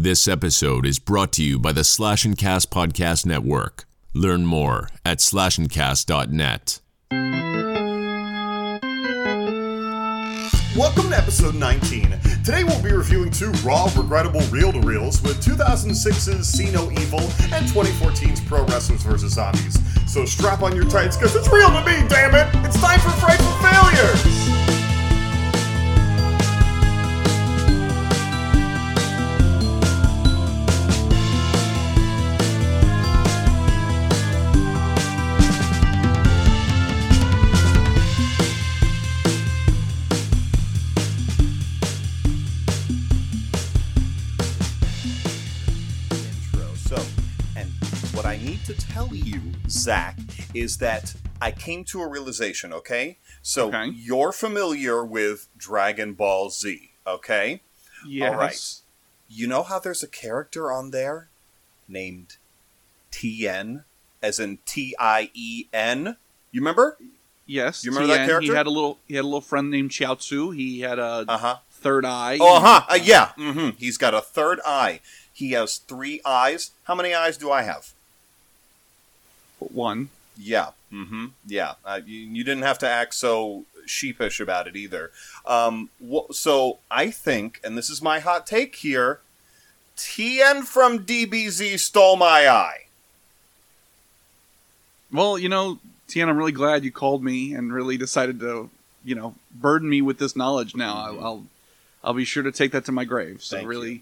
This episode is brought to you by the Slash and Cast Podcast Network. Learn more at slashandcast.net. Welcome to episode 19. Today we'll be reviewing two raw, regrettable reel to reels with 2006's See No Evil and 2014's Pro Wrestlers vs. Zombies. So strap on your tights because it's real to me, damn it! It's time for Frightful Failure! Tell you, Zach, is that I came to a realization, okay? So, Okay. you're familiar with Dragon Ball Z, okay? Yes. All right. You know how there's a character on there named Tien, as in T I E N? You remember? Yes. You remember that character? He had a little. He had a little friend named Chiaotzu. He had a Uh huh. third eye. Oh, uh huh. Uh, yeah. Mm-hmm. He's got a third eye. He has three eyes. How many eyes do I have? One. Yeah. Mm-hmm. Yeah. Uh, you, you didn't have to act so sheepish about it either. Um, wh- so I think, and this is my hot take here, Tien from DBZ stole my eye. Well, you know, Tien, I'm really glad you called me and really decided to, you know, burden me with this knowledge. Now Mhm. I'll, I'll, I'll be sure to take that to my grave. So Thank really, you.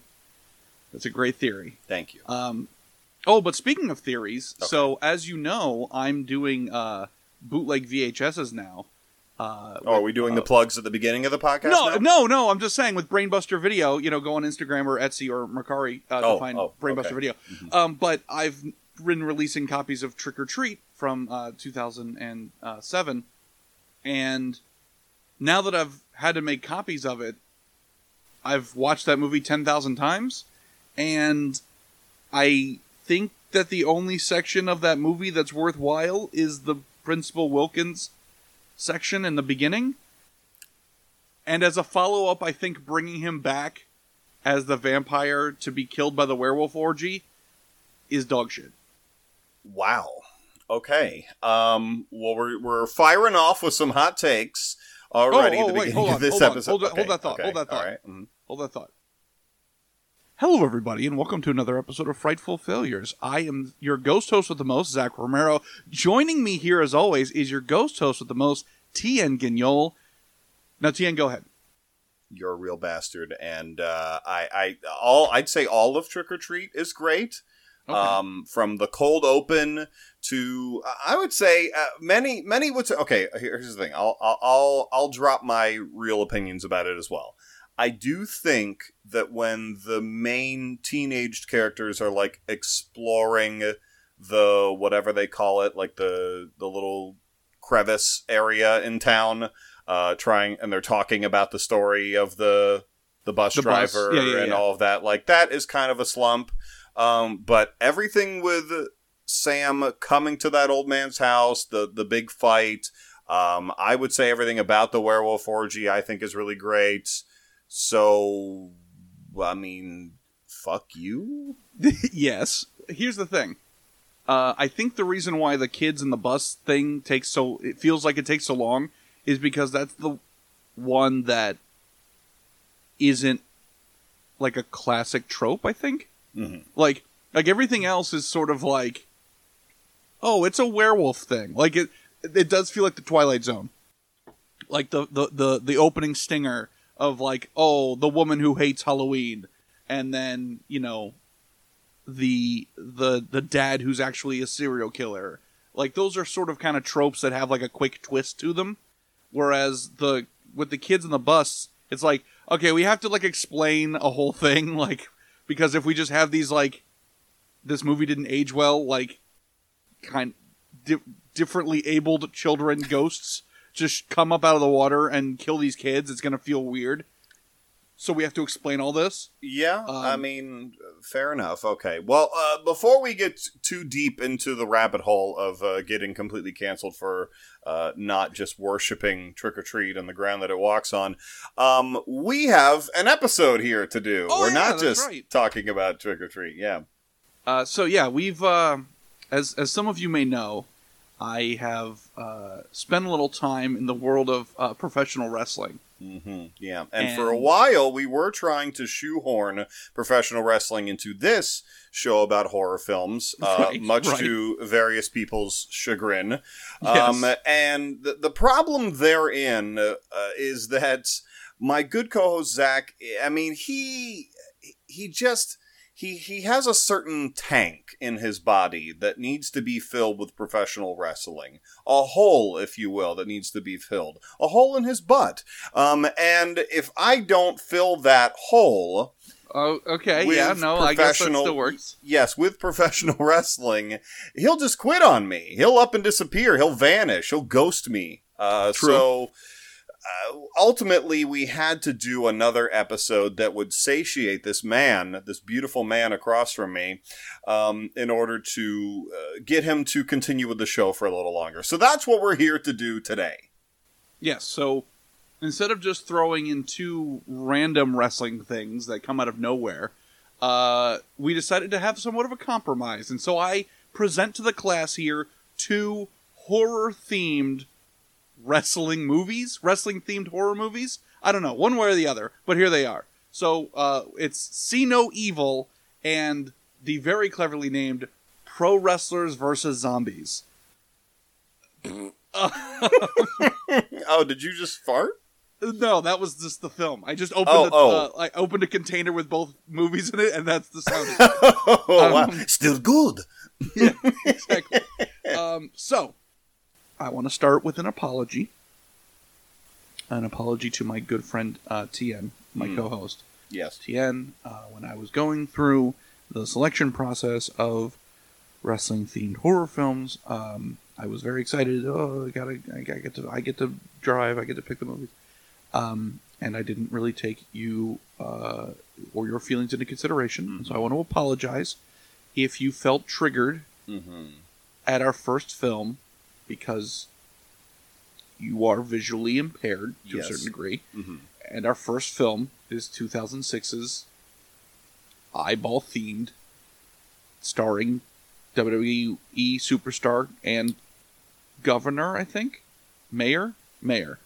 that's a great theory. Thank you. Um, oh, but speaking of theories, Okay. so as you know, I'm doing uh, bootleg VHSs now. Uh, oh, are we doing the plugs at the beginning of the podcast? no, now? no, no. I'm just saying with Brainbuster Video, you know, go on Instagram or Etsy or Mercari uh, Oh, to find oh, Brainbuster okay. Video. Mhm. Um, but I've been releasing copies of Trick or Treat from uh, 2007, and now that I've had to make copies of it, I've watched that movie 10,000 times, and I think that the only section of that movie that's worthwhile is the Principal Wilkins section in the beginning. And as a follow up, I think bringing him back as the vampire to be killed by the werewolf orgy is dog shit. Wow. Okay. Um, well, we're, we're firing off with some hot takes already Oh, at the oh, wait, beginning hold of this hold on, episode. hold that- hold that thought, okay, hold that thought. All right. mhm. Hold that thought. Hello, everybody, and welcome to another episode of Frightful Failures. I am your ghost host with the most, Zach Romero. Joining me here, as always, is your ghost host with the most, Tien Guignol. Now, Tien, go ahead. You're a real bastard, and uh, I, I, all I'd say all of Trick or Treat is great. Okay. Um, from the cold open to, I would say uh, many, many would say. Okay, here's the thing. I'll, I'll, I'll, I'll drop my real opinions about it as well. I do think that when the main teenaged characters are like exploring the whatever they call it, like the the little crevice area in town, uh, trying and they're talking about the story of the the bus The bus. driver Yeah, yeah, and yeah. all of that. Like that is kind of a slump. Um, but everything with Sam coming to that old man's house, the the big fight. Um, I would say everything about the werewolf orgy I think is really great. So, I mean, fuck you. yes. Here's the thing. Uh, I think the reason why the kids and the bus thing takes so it feels like it takes so long is because that's the one that isn't like a classic trope. I think Mhm. like like everything else is sort of like oh it's a werewolf thing like it it does feel like the twilight zone like the the the, the opening stinger of like oh the woman who hates halloween. And then you know the the the dad who's actually a serial killer. Like those are sort of kind of tropes that have like a quick twist to them. Whereas the with the kids in the bus it's like okay we have to like explain a whole thing like because if we just have these like this movie didn't age well like kind di- differently abled children ghosts just come up out of the water and kill these kids it's gonna feel weird so we have to explain all this Yeah, I Um, mean, fair enough. Okay. Well, uh, before we get too deep into the rabbit hole of uh, getting completely canceled for uh, not just worshiping trick or treat on the ground that it walks on, um, we have an episode here to do. Oh, We're yeah, not just right. talking about trick or treat. Yeah. Uh, so yeah, we've uh, as as some of you may know, I have uh, spent a little time in the world of uh, professional wrestling. hmm Yeah. And, for a while, we were trying to shoehorn professional wrestling into this show about horror films, uh, Right, much right. to various people's chagrin. Yes. Um, and the, the problem therein uh, is that my good co-host Zach, I mean, he he just he he has a certain tank in his body that needs to be filled with professional wrestling, a hole, if you will, that needs to be filled, a hole in his butt. Um, and if I don't fill that hole, Oh, okay, yeah, no, I guess that still works. yes, with professional wrestling, he'll just quit on me. He'll up and disappear. He'll vanish. He'll ghost me. Uh, True. So uh, ultimately, we had to do another episode that would satiate this man, this beautiful man across from me, um, in order to uh, get him to continue with the show for a little longer. So that's what we're here to do today. Yes, so instead of just throwing in two random wrestling things that come out of nowhere, uh, we decided to have somewhat of a compromise. And so I present to the class here two horror themed wrestling movies, wrestling themed horror movies. I don't know, one way or the other, but here they are. So uh, it's See No Evil and the very cleverly named Pro Wrestlers versus Zombies. Oh, did you just fart? No, that was just the film. I just opened Oh, a, oh. Uh, I opened a container with both movies in it, and that's the sound. oh, wow. Um, Still good. yeah, exactly. Um, so, I want to start with an apology. An apology to my good friend uh, Tien, my Hmm. co-host. Yes. Tien, uh, when I was going through the selection process of wrestling-themed horror films, um, I was very excited. Oh, I gotta, I get to, I get to drive, I get to pick the movies, um, and I didn't really take you uh, or your feelings into consideration. So I want to apologize if you felt triggered Mm-hmm. at our first film because you are visually impaired to Yes. a certain degree Mm-hmm. and our first film is 2006's eyeball themed starring WWE superstar and governor I think mayor mayor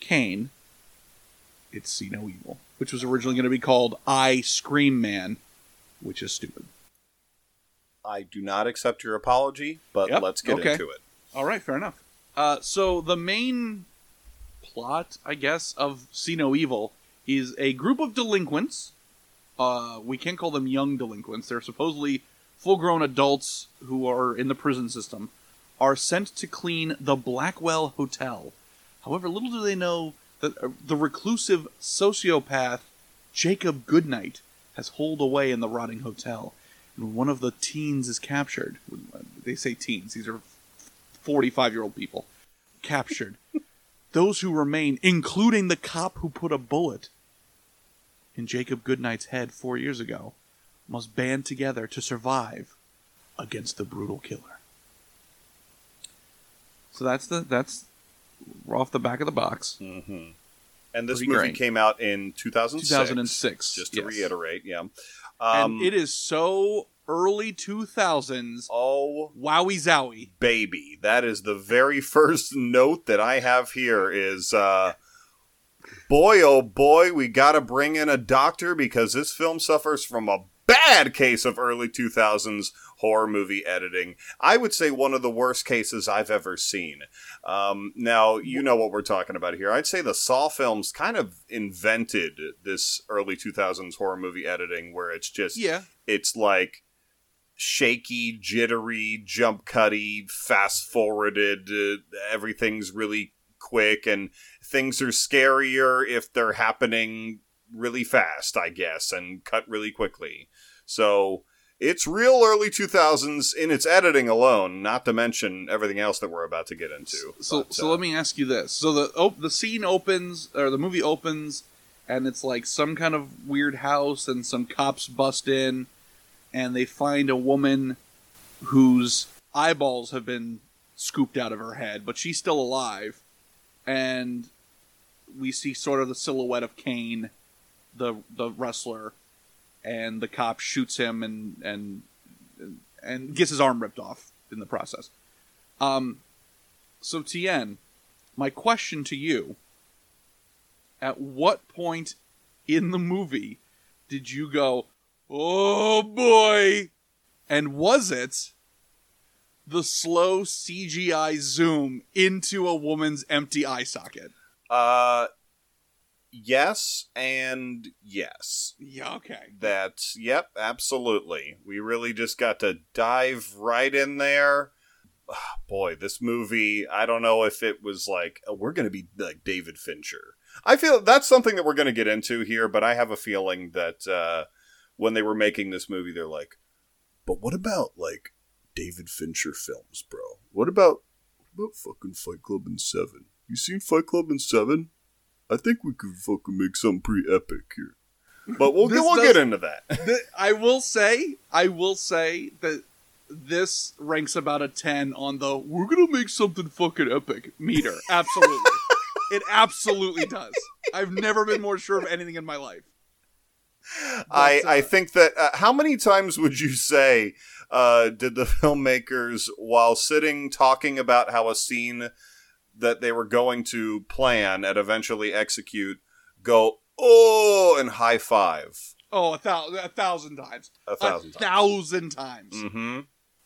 Kane it's See No Evil which was originally going to be called I Scream Man which is stupid I do not accept your apology, but Yep, let's get okay. into it. All right, fair enough. Uh, so the main plot, I guess, of See No Evil is a group of delinquents. Uh, we can't call them young delinquents. They're supposedly full-grown adults who are in the prison system. Are sent to clean the Blackwell Hotel. However, little do they know that uh, the reclusive sociopath Jacob Goodnight has holed away in the rotting hotel. And one of the teens is captured, they say teens, these are 45 year old people, captured. Those who remain, including the cop who put a bullet in Jacob Goodnight's head four years ago, must band together to survive against the brutal killer. So that's the that's we're off the back of the box. Mm-hmm. And this Pretty movie great. came out in 2006. 2006, Just to yes. reiterate, yeah. Um, and it is so early 2000s. oh, Wowie zowie. baby. That is the very first note that I have here is, uh, boy, oh boy, we gotta bring in a doctor because this film suffers from a bad case of early 2000s horror movie editing. I would say one of the worst cases I've ever seen. Um, now, you know what we're talking about here. I'd say the Saw films kind of invented this early 2000s horror movie editing where it's just Yeah. it's like shaky, jittery, jump cutty, fast forwarded. Uh, everything's really quick, and things are scarier if they're happening really fast, I guess, and cut really quickly. So it's real early 2000s in its editing alone, not to mention everything else that we're about to get into. So, But, so uh, let me ask you this: so the op- the scene opens, or the movie opens, and it's like some kind of weird house, and some cops bust in, and they find a woman whose eyeballs have been scooped out of her head, but she's still alive. And we see sort of the silhouette of Kane, the the wrestler, and the cop shoots him and and and gets his arm ripped off in the process. Um, so Tien, my question to you: At what point in the movie did you go, "Oh boy," and was it the slow CGI zoom into a woman's empty eye socket? Uh, yes and yes. Yeah, okay. That's yep, absolutely. We really just got to dive right in there. Ah, Boy, this movie, I don't know if it was like oh, we're going to be like David Fincher. I feel that's something that we're going to get into here, but I have a feeling that uh, when they were making this movie, they're like, but what about like David Fincher films, bro? What about what about fucking Fight Club and Seven? You seen Fight Club and Seven? I think we could fucking make something pretty epic here. But we'll, we'll does- get into that. Th- I will say, I will say that this ranks about a 10 on the we're gonna make something fucking epic meter. Absolutely. it absolutely does. I've never been more sure of anything in my life. I, uh, I think that uh, how many times would you say uh, did the filmmakers, while sitting talking about how a scene that they were going to plan and eventually execute, go oh and high five Oh, a, thou- a thousand times. a thousand a times? times. Mm-hmm.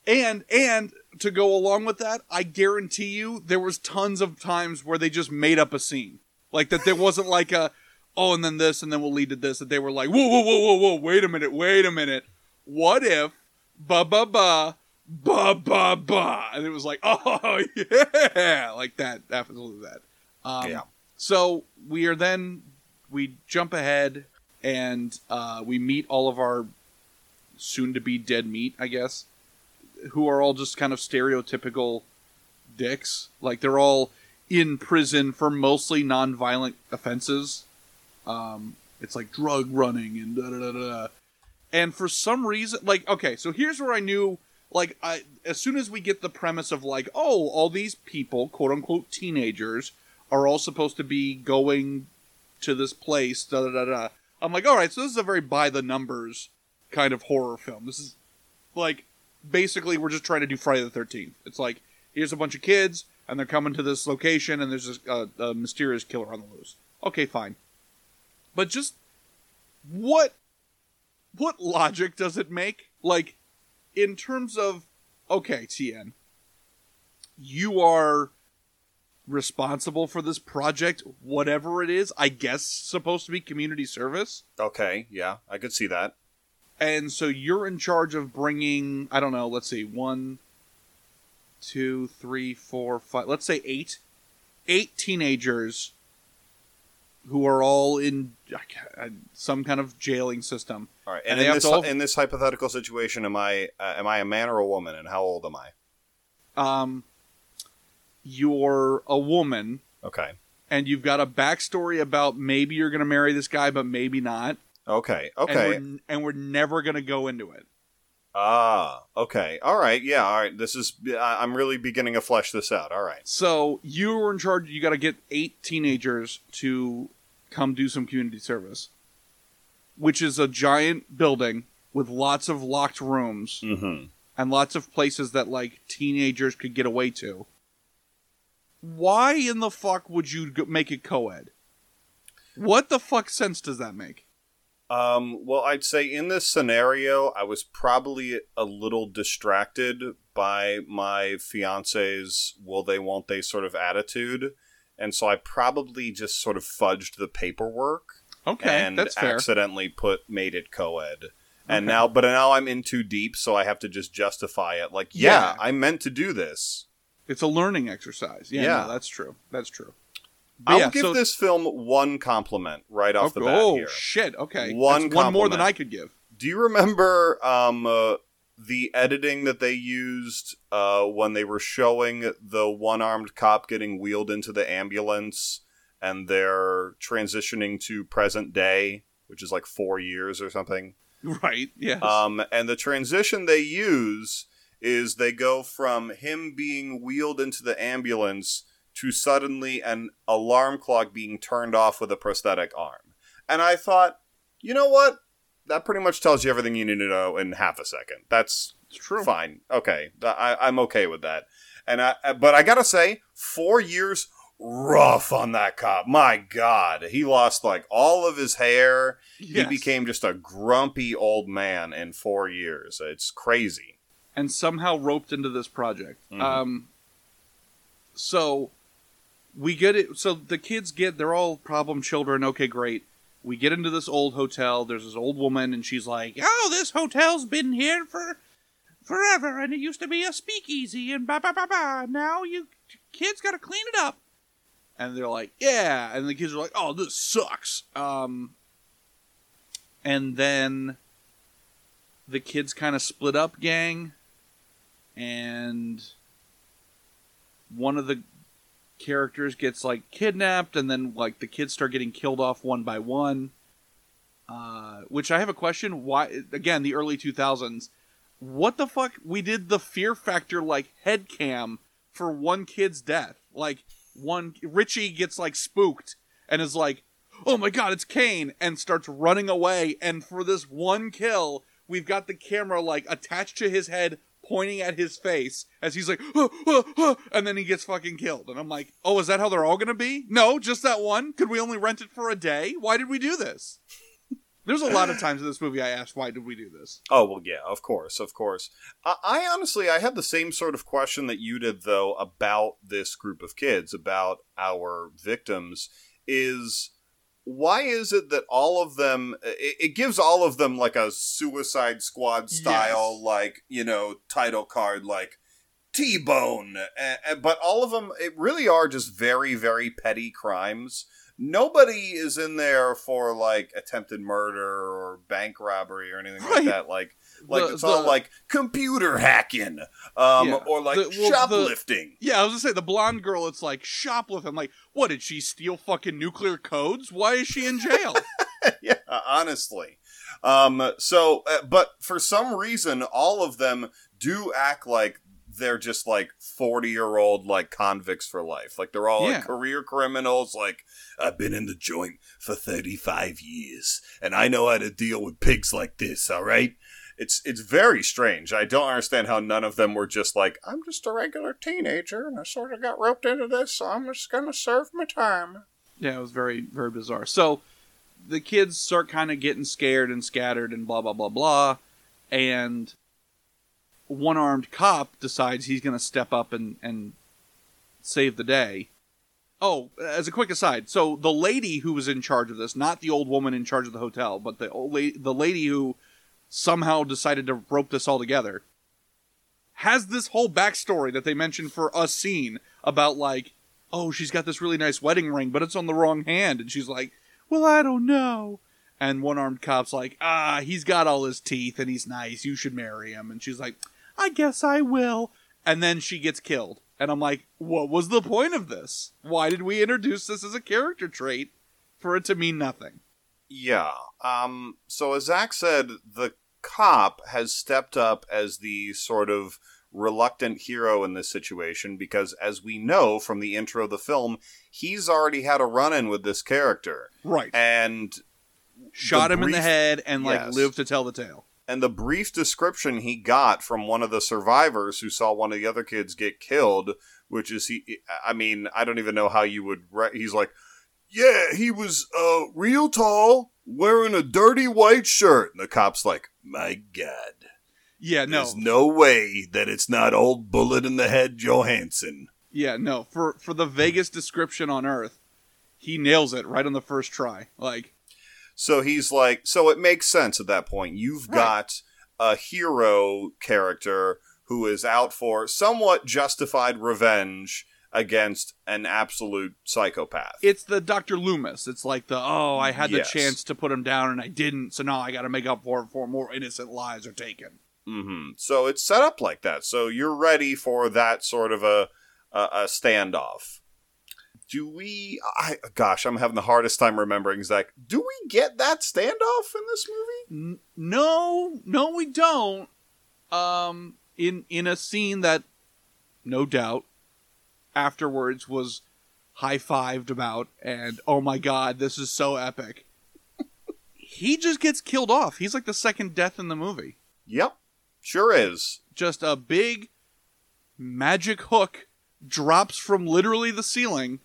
And and to go along with that, I guarantee you there was tons of times where they just made up a scene. Like that there wasn't like a oh and then this and then we'll lead to this that they were like, whoa, whoa, whoa, whoa, whoa, wait a minute, wait a minute. What if ba ba ba ba ba ba and it was like, oh yeah like that, absolutely that. Um, Yeah. So we are then we jump ahead and uh, we meet all of our soon to be dead meat, I guess, who are all just kind of stereotypical dicks. Like they're all in prison for mostly non-violent offenses. Um, it's like drug running and da da da da. And for some reason, like okay, so here's where I knew. Like, I as soon as we get the premise of like, oh, all these people, quote unquote teenagers, are all supposed to be going to this place, da da da da. I'm like, all right, so this is a very by the numbers kind of horror film. This is like basically we're just trying to do Friday the Thirteenth. It's like here's a bunch of kids and they're coming to this location and there's a, a, a mysterious killer on the loose. Okay, fine, but just what what logic does it make? Like in terms of okay, Tien, you are responsible for this project, whatever it is. I guess supposed to be community service. Okay, yeah, I could see that. And so you're in charge of bringing, I don't know, let's see, one, two, three, four, five, let's say eight, eight teenagers who are all in some kind of jailing system. All right, And and, in this all- in this hypothetical situation, am I uh, am I a man or a woman, and how old am I? Um, you're a woman, Okay, and you've got a backstory about maybe you're going to marry this guy, but maybe not. okay, And okay. we're, and we're never going to go into it. Ah, okay, all right, yeah, all right. This is I'm really beginning to flesh this out. All right. So you were in charge. You got to get eight teenagers to come do some community service, which is a giant building with lots of locked rooms Mm-hmm. and lots of places that like teenagers could get away to. Why in the fuck would you make it co-ed? What the fuck sense does that make? Um, well, I'd say in this scenario, I was probably a little distracted by my fiance's will they, won't they sort of attitude. And so I probably just sort of fudged the paperwork Okay, and that's fair. accidentally put made it co-ed. And Okay. now, but now I'm in too deep, so I have to just justify it. Like, yeah, Yeah. I meant to do this. It's a learning exercise. Yeah, Yeah. no, that's true. That's true. But I'll yeah, give so- this film one compliment right off the Okay, bat oh here. shit! Okay, One one more than. I could give. Do you remember um, uh, the editing that they used uh, when they were showing the one armed cop getting wheeled into the ambulance and they're transitioning to present day, which is like four years or something? Right. Yes. Um, and the transition they use is they go from him being wheeled into the ambulance to suddenly an alarm clock being turned off with a prosthetic arm. And I thought, you know what? That pretty much tells you everything you need to know in half a second. That's it's true. fine. Okay, I, I'm okay with that. And I, I- but I gotta say, four years rough on that cop. My God, he lost like all of his hair. Yes. He became just a grumpy old man in four years. It's crazy. and somehow roped into this project. Mhm. Um, so we get it. So the kids get they're all problem children. Okay, great. We get into this old hotel. There's this old woman, and she's like, "Oh, this hotel's been here for forever, and it used to be a speakeasy, and ba ba ba ba. Now you kids got to clean it up." And they're like, "Yeah," and the kids are like, "Oh, this sucks." Um, and then the kids kind of split up, gang and one of the characters gets like kidnapped and then like the kids start getting killed off one by one. Uh, which i have a question why again the early 2000s what the fuck we did the fear factor like head cam for one kid's death. Like one richie gets like spooked and is like oh my god it's kane and starts running away. And for this one kill we've got the camera like attached to his head pointing at his face as he's like "Ah, ah, ah," and then he gets fucking killed. And i'm like oh is that how they're all gonna be? No just that one. Could we only rent it for a day? Why did we do this? There's a lot of times in this movie i asked why did we do this? Oh well, yeah, of course, of course. I, I honestly, I had the same sort of question that you did, though, about this group of kids, about our victims. Is why is it that all of them? It, it gives all of them like a Suicide Squad style, Yes. like you know, title card, like T Bone. But all of them, it really are just very, very petty crimes. Nobody is in there for like attempted murder or bank robbery or anything like that. Like, like The- it's all the- like computer hacking, um, Yeah. or like The- well, shoplifting. yeah i was gonna say the blonde girl it's like shoplifting like what did she steal fucking nuclear codes why is she in jail yeah, honestly. Um, so, uh, but for some reason, all of them do act like they're just like 40 year old like convicts for life. Like they're all Yeah. like career criminals. Like, I've been in the joint for 35 years and I know how to deal with pigs like this, all right? It's it's very strange. I don't understand how none of them were just like, I'm just a regular teenager and I sort of got roped into this, so I'm just gonna serve my time. Yeah, it was very, very bizarre. So the kids start kind of getting scared and scattered and blah, blah, blah, blah. And one armed cop decides he's to step up and, and save the day. Oh, as a quick aside, so the lady who was in charge of this, not the old woman in charge of the hotel, but the old la- the lady who somehow decided to rope this all together, has this whole backstory that they mentioned for a scene about like, oh, she's got this really nice wedding ring, but it's on the wrong hand, and she's like, well, I don't know. And one armed cop's like, ah, he's got all his teeth and he's nice. You should marry him. And she's like, I guess I will. And then she gets killed. And I'm like, what was the point of this? Why did we introduce this as a character trait for it to mean nothing? Yeah. Um, so as Zach said, the cop has stepped up as the sort of reluctant hero in this situation because, as we know from the intro of the film, he's already had a run in with this character. Right. And Shot him in the head and like Yes. lived to tell the tale. and the brief description he got from one of the survivors who saw one of the other kids get killed, which is he. I mean, I don't even know how you would. Re- he's like, yeah, he was uh real tall, wearing a dirty white shirt. And the cop's like, my God, Yeah, no. there's no way that it's not old bullet in the head Johansson. Yeah, no. For for the vaguest description on earth, he nails it right on the first try. Like, So he's like, so it makes sense at that point. You've Right. got a hero character who is out for somewhat justified revenge against an absolute psychopath. it's the Dr. Loomis. It's like the oh, I had the Yes. chance to put him down and I didn't, so now I got to make up for it for more innocent lives are taken. hmm So it's set up like that. So you're ready for that sort of a a, a standoff. do we? I gosh, I'm having the hardest time remembering. Zach, do we get that standoff in this movie? N- no, no, we don't. Um, in in a scene that, no doubt, afterwards was high fived about, and oh my god, this is so epic. he just gets killed off. He's like the second death in the movie. Yep, sure is. Just a big magic hook drops from literally the ceiling,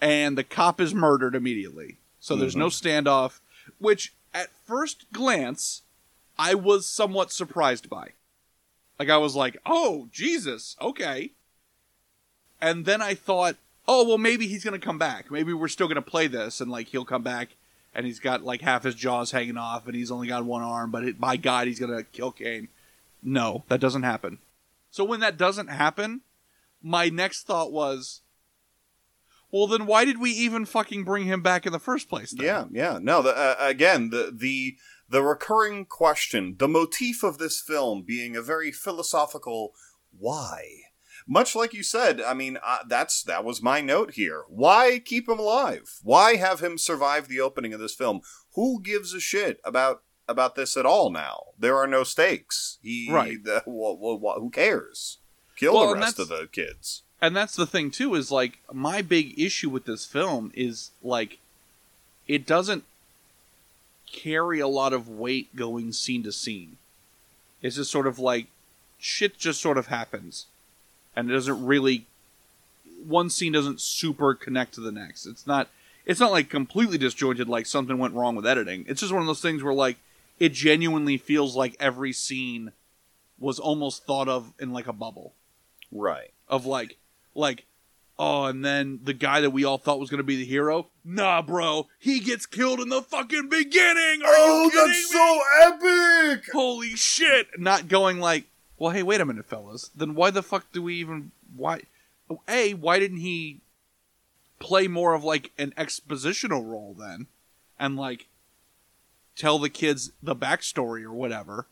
and the cop is murdered immediately. So there's no mm-hmm. standoff, which at first glance, I was somewhat surprised by. Like, I was like, oh, Jesus, okay. And then I thought, oh, well, maybe he's to come back. Maybe we're still to play this, and, like, he'll come back, and he's got, like, half his jaws hanging off, and he's only got one arm, but it, by God, he's to kill Kane. No, that doesn't happen. So when that doesn't happen, my next thought was, well, then why did we even fucking bring him back in the first place? Then? Yeah, yeah. No, the, uh, again, the the the recurring question, the motif of this film being a very philosophical why. Much like you said, I mean, uh, that's that was my note here. Why keep him alive? Why have him survive the opening of this film? Who gives a shit about about this at all now? There are no stakes. He, Right. The, wh- wh- wh- who cares? Kill Well, the rest of the kids. and that's the thing too is like my big issue with this film is like it doesn't carry a lot of weight going scene to scene it's just sort of like shit just sort of happens and it doesn't really one scene doesn't super connect to the next it's not it's not like completely disjointed like something went wrong with editing it's just one of those things where like it genuinely feels like every scene was almost thought of in like a bubble Right. of like like oh and then the guy that we all thought was going to be the hero nah bro he gets killed in the fucking beginning are oh, you kidding that's me? so epic! holy shit not going like well hey wait a minute fellas. Then why the fuck do we even why a why didn't he play more of like an expositional role then? And like tell the kids the backstory or whatever.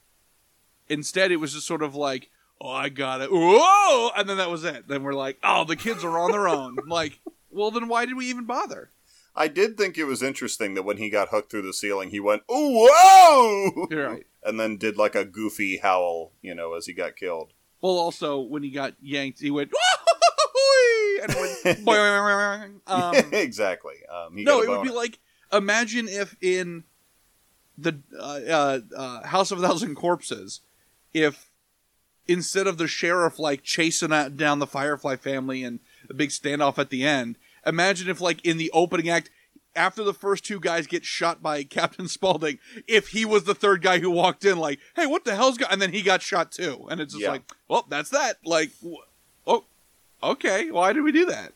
Instead it was just sort of like oh i got it. Whoa! And then that was it. Then we're like oh the kids are on their own. Like well then why did we even bother? I did think it was interesting that when he got hooked through the ceiling, he went, "Ooh, whoa!" You're right. And then did like a goofy howl, you know, as he got killed. Well, also when he got yanked, he went and went. Um, exactly. Um, no, it would be like imagine if in the uh, uh, House of a Thousand Corpses, if instead of the sheriff like chasing down the Firefly family and the big standoff at the end, imagine if like in the opening act. After the first two guys get shot by Captain Spaulding, if he was the third guy who walked in, like, "Hey, what the hell's going?" and then he got shot too, and it's just Yeah. like, "Well, that's that." Like, oh, okay, why did we do that?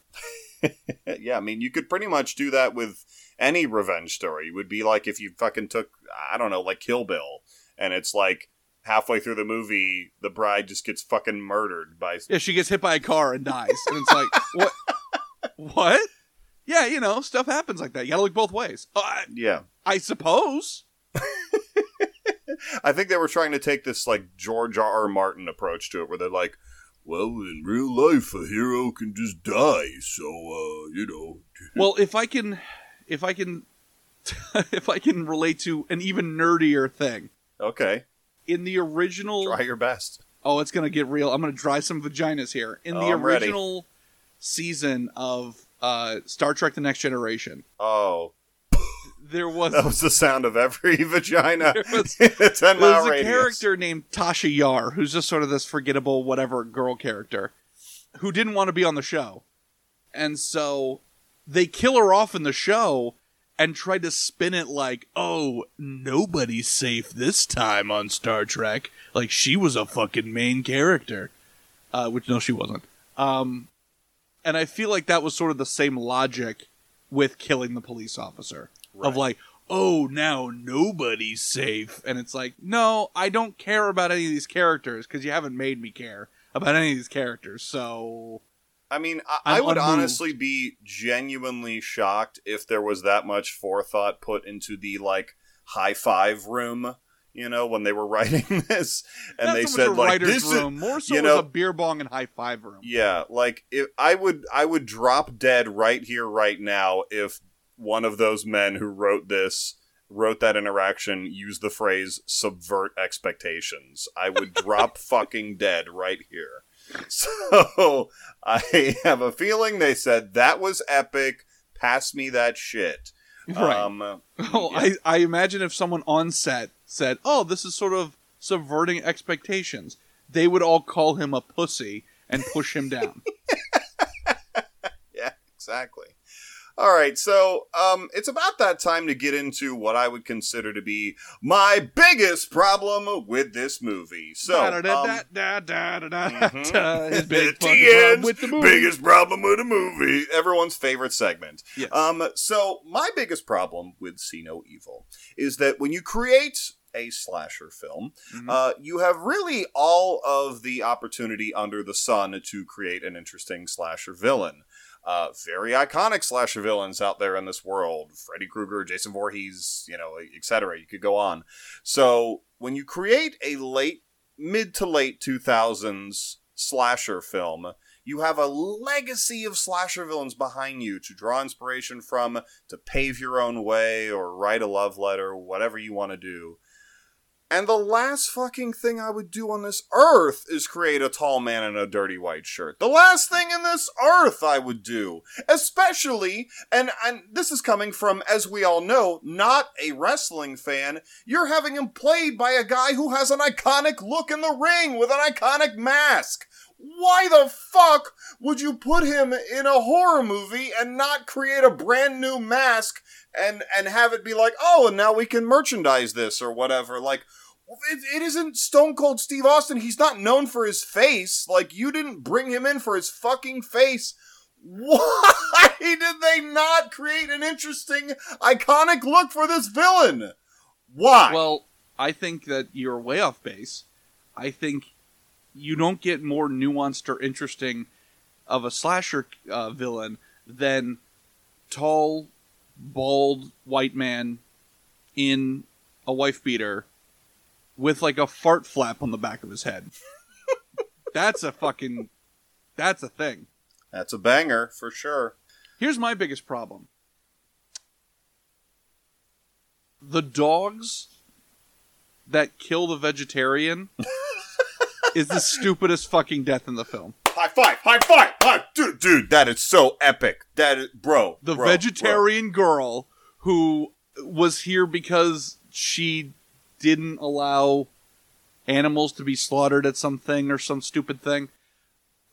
yeah, I mean, you could pretty much do that with any revenge story. It would be like if you fucking took, I don't know, like Kill Bill, and it's like halfway through the movie, the bride just gets fucking murdered by. Yeah, she gets hit by a car and dies. And it's like, what? What? Yeah, you know, stuff happens like that. You gotta look both ways. Uh, Yeah. I suppose. I think they were trying to take this like George R. R. Martin approach to it, where they're like, "Well, in real life, a hero can just die, so uh, you know." Well, if I can, if I can, if I can relate to an even nerdier thing. Okay, In the original, try your best. oh, it's gonna get real. I'm gonna dry some vaginas here. In the Oh, ready. original season of uh, Star Trek: The Next Generation, Oh, there was that was the sound of every vagina There was- a ten mile a radius. character named Tasha Yar who's just sort of this forgettable whatever girl character who didn't want to be on the show. And so they kill her off in the show and tried to spin it like, oh, nobody's safe this time on Star Trek. Like she was a fucking main character. Uh, which no, she wasn't. Um, and I feel like that was sort of the same logic with killing the police officer of like, oh, now nobody's safe, and it's like, no, I don't care about any of these characters because you haven't made me care about any of these characters. So I mean, I, I would unmoved. honestly be genuinely shocked if there was that much forethought put into the like high five room. You know, when they were writing this, and Not they so said like this is more so you know- a beer bong and high five room. yeah, like if I would I would drop dead right here right now if one of those men who wrote this wrote that interaction used the phrase subvert expectations. I would drop fucking dead right here. So I have a feeling they said that was epic. Pass me that shit. Right. Um, Oh, yeah. I, I imagine if someone on set said, "Oh, this is sort of subverting expectations," they would all call him a pussy and push him down. Yeah, exactly. All right, so um, it's about that time to get into what I would consider to be my biggest problem with this movie. So, um, Da-da-da-da-da-da-da. Big problem with the movie. biggest problem with the movie. Everyone's favorite segment. Yes. Um, so my biggest problem with See No Evil is that when you create a slasher film, Mhm. uh, you have really all of the opportunity under the sun to create an interesting slasher villain. Uh, very iconic slasher villains out there in this world: Freddy Krueger, Jason Voorhees, you know, etc. You could go on. So when you create a late, mid to late two thousands slasher film, you have a legacy of slasher villains behind you to draw inspiration from, to pave your own way, or write a love letter, whatever you want to do. And the last fucking thing I would do on this earth is create a tall man in a dirty white shirt. The last thing in this earth I would do. Especially, and, and this is coming from, as we all know, not a wrestling fan. You're having him played by a guy who has an iconic look in the ring with an iconic mask. Why the fuck would you put him in a horror movie and not create a brand new mask and and have it be like, oh, and now we can merchandise this or whatever? Like, it, it isn't Stone Cold Steve Austin. He's not known for his face. Like, you didn't bring him in for his fucking face. Why did they not create an interesting, iconic look for this villain? Why? Well, I think that you're way off base. I think you don't get more nuanced or interesting of a slasher uh, villain than tall, bald white man in a wife beater with like a fart flap on the back of his head. that's a fucking. That's a thing. That's a banger for sure. Here's my biggest problem. The dogs that kill the vegetarian is the stupidest fucking death in the film. High five! High five! High, dude, dude, that is so epic. That is, bro. The bro, vegetarian girl who was here because she didn't allow animals to be slaughtered at something or some stupid thing.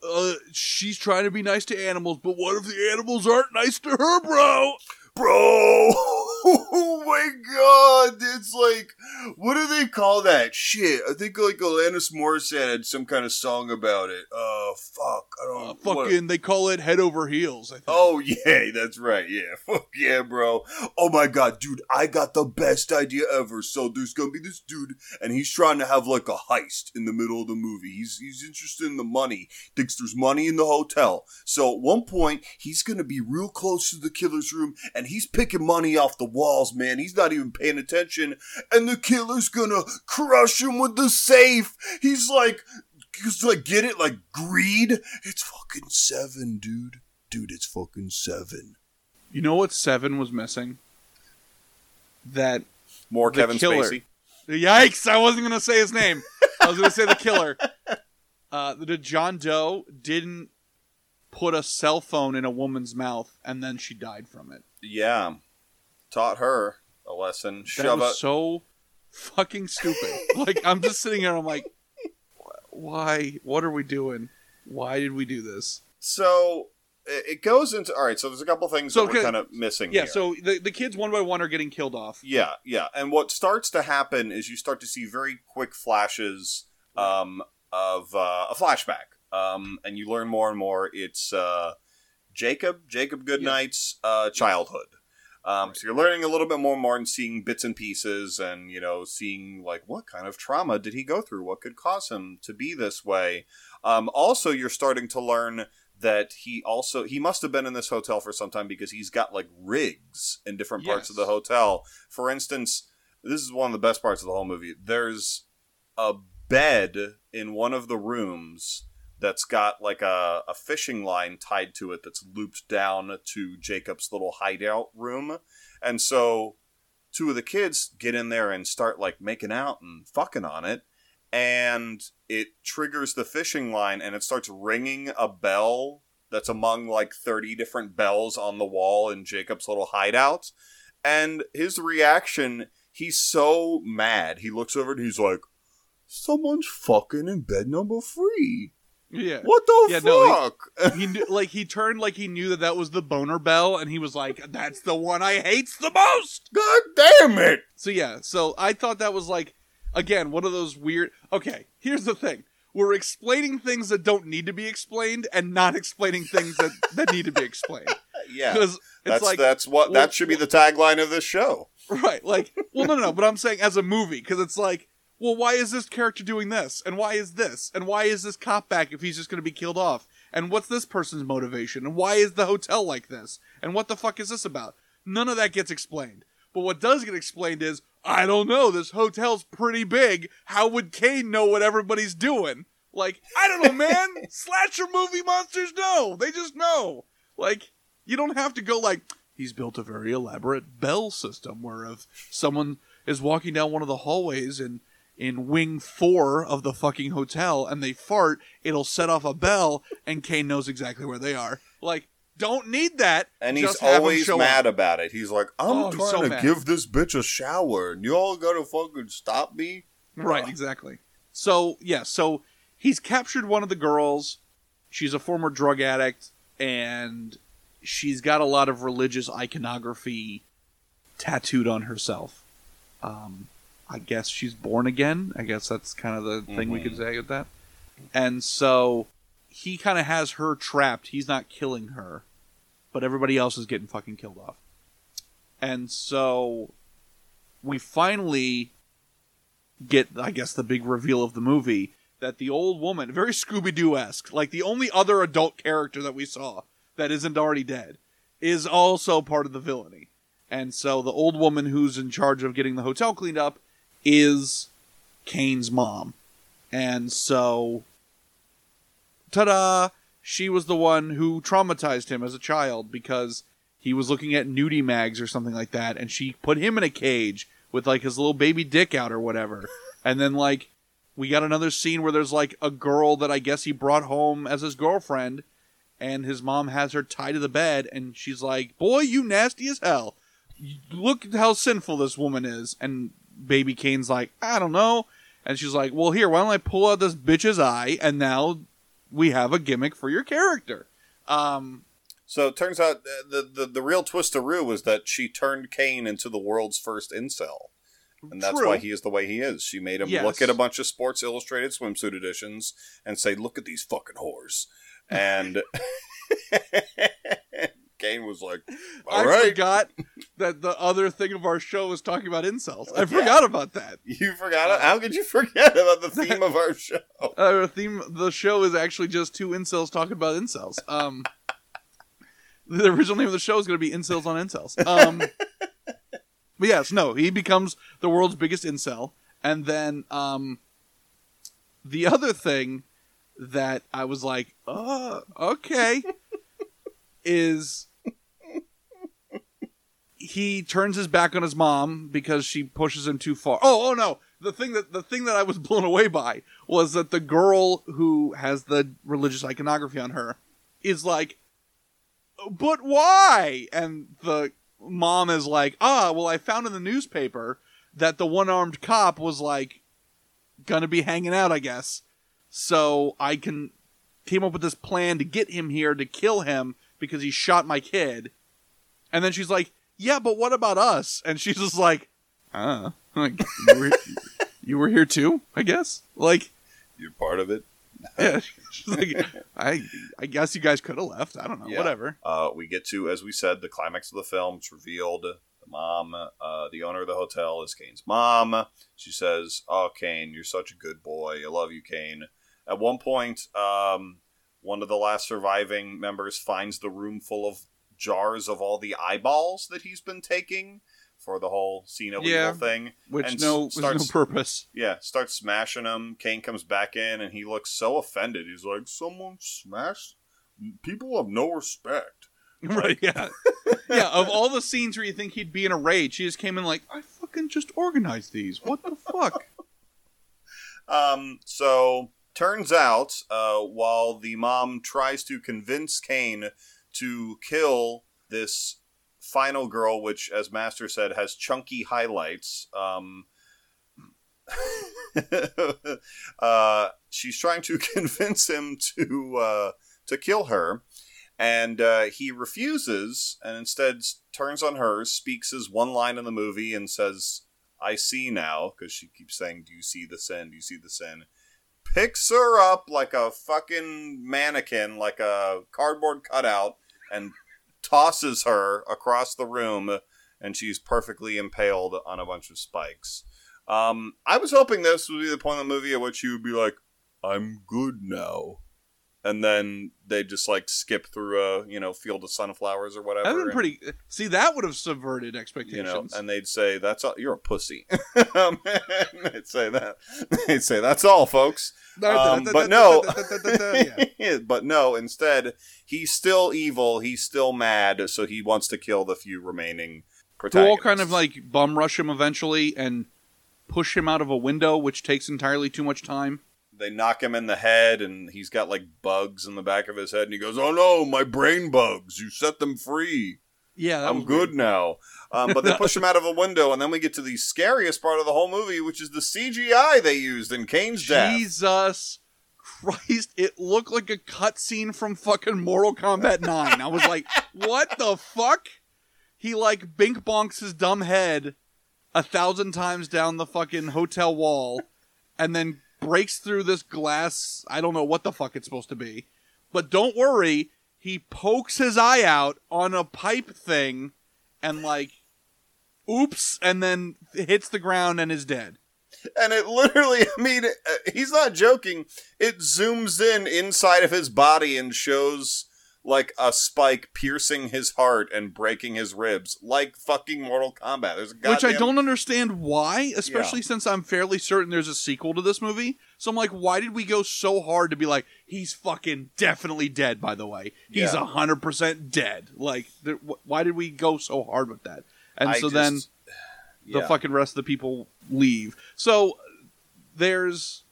Uh, she's trying to be nice to animals, but what if the animals aren't nice to her, bro? Bro, oh my god, it's like, what do they call that? Shit, I think like Alanis Morissette had some kind of song about it. Uh, fuck, I don't Uh, what- fucking, they call it head over heels. I think. Oh yeah, that's right. Yeah, fuck yeah, bro. Oh my god, dude, I got the best idea ever. So there's gonna be this dude, and he's trying to have like a heist in the middle of the movie. He's he's interested in the money. Thinks there's money in the hotel. So at one point, he's gonna be real close to the killer's room, and he's picking money off the walls. Man, he's not even paying attention, and the killer's gonna crush him with the safe. He's like. Just like get it like greed. It's fucking seven, dude. Dude, it's fucking seven. You know what Seven was missing? That More The Kevin killer. Spacey. yikes! I wasn't gonna say his name. I was gonna say the killer. Uh, the John Doe didn't put a cell phone in a woman's mouth, and then she died from it. Yeah. Taught her a lesson. That Shove was it. so fucking stupid. like I'm just sitting here, I'm like, why? What are we doing? Why did we do this? So it goes into all right. So there's a couple things So, that we're kind of missing. Yeah. here. So the the kids one by one are getting killed off. Yeah, yeah. And what starts to happen is you start to see very quick flashes um, of uh, a flashback, um, and you learn more and more. It's uh, Jacob, Jacob Goodnight's uh, childhood. Um, So you're learning a little bit more and more and seeing bits and pieces, and you know, seeing like what kind of trauma did he go through? What could cause him to be this way? Um, also, you're starting to learn that he also he must have been in this hotel for some time because he's got like rigs in different parts of the hotel. For instance, this is one of the best parts of the whole movie. There's a bed in one of the rooms that's got like a, a fishing line tied to it that's looped down to Jacob's little hideout room. And so two of the kids get in there and start like making out and fucking on it. And it triggers the fishing line and it starts ringing a bell that's among like 30 different bells on the wall in Jacob's little hideout. And his reaction, he's so mad. He looks over and he's like, Someone's fucking in bed number three. Yeah. What the Yeah, no, fuck? he knew, like he turned like he knew that that was the boner bell, and he was like, "That's the one I hates the most." God damn it! So yeah, so I thought that was like, again, one of those weird. Okay, here's the thing: we're explaining things that don't need to be explained, and not explaining things that that need to be explained. Yeah. Because it's That's like that's what well, that should be the tagline of this show. right, like, well, no, no, no, but I'm saying as a movie because it's like, well, why is this character doing this, and why is this, and why is this cop back if he's just going to be killed off, and what's this person's motivation, and why is the hotel like this, and what the fuck is this about? None of that gets explained. But what does get explained is, I don't know, this hotel's pretty big. How would Kane know what everybody's doing? Like, I don't know, man. Slasher movie monsters know. They just know. Like, you don't have to go like, he's built a very elaborate bell system where if someone is walking down one of the hallways in in wing four of the fucking hotel and they fart, it'll set off a bell and Kane knows exactly where they are. Like, don't need that. And he's Just have him always mad up. about it. He's like, I'm oh, trying so to mad. give this bitch a shower, and y'all gotta fucking stop me. Right, exactly. So, yeah, so he's captured one of the girls. She's a former drug addict, and she's got a lot of religious iconography tattooed on herself. Um, I guess she's born again. I guess that's kind of the thing we could mm-hmm. say with that. And so he kind of has her trapped. He's not killing her, but everybody else is getting fucking killed off. And so we finally get, I guess, the big reveal of the movie that the old woman, very Scooby Doo esque, like the only other adult character that we saw that isn't already dead, is also part of the villainy. And so the old woman who's in charge of getting the hotel cleaned up is Kane's mom. And so, ta da! She was the one who traumatized him as a child because he was looking at nudie mags or something like that, and she put him in a cage with like his little baby dick out or whatever. And then like we got another scene where there's like a girl that I guess he brought home as his girlfriend, and his mom has her tied to the bed, and she's like, "Boy, you nasty as hell. Look how sinful this woman is." And baby Kane's like, "I don't know," and she's like, "Well, here, why don't I pull out this bitch's eye, and now we have a gimmick for your character." Um, So it turns out the the, the real twist of Rue was that she turned Kane into the world's first incel. And that's True. why he is the way he is. She made him Yes. look at a bunch of Sports Illustrated swimsuit editions and say, "Look at these fucking whores." And Kane was like, I "All right, forgot that the other thing of our show was talking about incels. I forgot about that. you forgot it. How could you forget about the theme of our show?" Our theme, the show is actually just two incels talking about incels. Um, the original name of the show is going to be Incels on Incels. Um, but yes, no, he becomes the world's biggest incel, and then um, the other thing that I was like, oh, okay, is he turns his back on his mom because she pushes him too far. Oh, oh no. The thing that the thing that I was blown away by was that the girl who has the religious iconography on her is like but why? And the mom is like, "Ah, well I found in the newspaper that the one-armed cop was like gonna be hanging out, I guess. So I can came up with this plan to get him here to kill him because he shot my kid." And then she's like, "Yeah, but what about us?" And she's just like, "Uh, like you were, you were here too, I guess." Like, You're part of it. yeah, she's like, "I, I guess you guys could have left. I don't know, Yeah. whatever." Uh, we get to, as we said, the climax of the film. It's revealed. The mom, uh, the owner of the hotel, is Kane's mom. She says, "Oh, Kane, you're such a good boy. I love you, Kane." At one point, um, one of the last surviving members finds the room full of jars of all the eyeballs that he's been taking for the whole no Yeah. evil thing. Which and no, s- was no purpose. Yeah, starts smashing him. Kane comes back in and he looks so offended. He's like, "Someone smashed? People have no respect." Right, yeah. yeah, of all the scenes where you think he'd be in a rage, he just came in like, I fucking just organized these. What the fuck? Um, so turns out, uh, while the mom tries to convince Kane to kill this final girl, which, as Master said, has chunky highlights, um, uh, she's trying to convince him to uh, to kill her, and uh, he refuses, and instead turns on her, speaks his one line in the movie, and says, "I see now," because she keeps saying, "Do you see the sin? Do you see the sin?" Picks her up like a fucking mannequin, like a cardboard cutout, and tosses her across the room, and she's perfectly impaled on a bunch of spikes. Um, I was hoping this would be the point of the movie at which you would be like, "I'm good now," and then they just like skip through a you know field of sunflowers or whatever. That'd been and, pretty. See, that would have subverted expectations. You know, and they'd say, "That's all. You're a pussy." Um, they'd say that. They'd say, "That's all, folks." Um, but no. But no. Instead, he's still evil. He's still mad. So he wants to kill the few remaining Who protagonists. all kind of like bum rush him eventually and push him out of a window, which takes entirely too much time. They knock him in the head, and he's got like bugs in the back of his head, and he goes, "Oh no, my brain bugs! You set them free. Yeah, I'm good weird. now." Um, but they push him out of a window, and then we get to the scariest part of the whole movie, which is the CGI they used in Kane's death. Jesus Christ! It looked like a cutscene from fucking Mortal Kombat Nine. I was like, what the fuck? He like bink bonks his dumb head a thousand times down the fucking hotel wall, and then breaks through this glass. I don't know what the fuck it's supposed to be, but don't worry. He pokes his eye out on a pipe thing, and like, oops, and then hits the ground and is dead. and it literally i mean uh, he's not joking it zooms in inside of his body and shows like a spike piercing his heart and breaking his ribs like fucking mortal kombat there's a Which I don't understand why, especially since I'm fairly certain there's a sequel to this movie. So I'm like, why did we go so hard to be like, he's fucking definitely dead, by the way? He's a Yeah. 100% dead. Like, why did we go so hard with that? And I so just- then the yeah. fucking rest of the people leave. So there's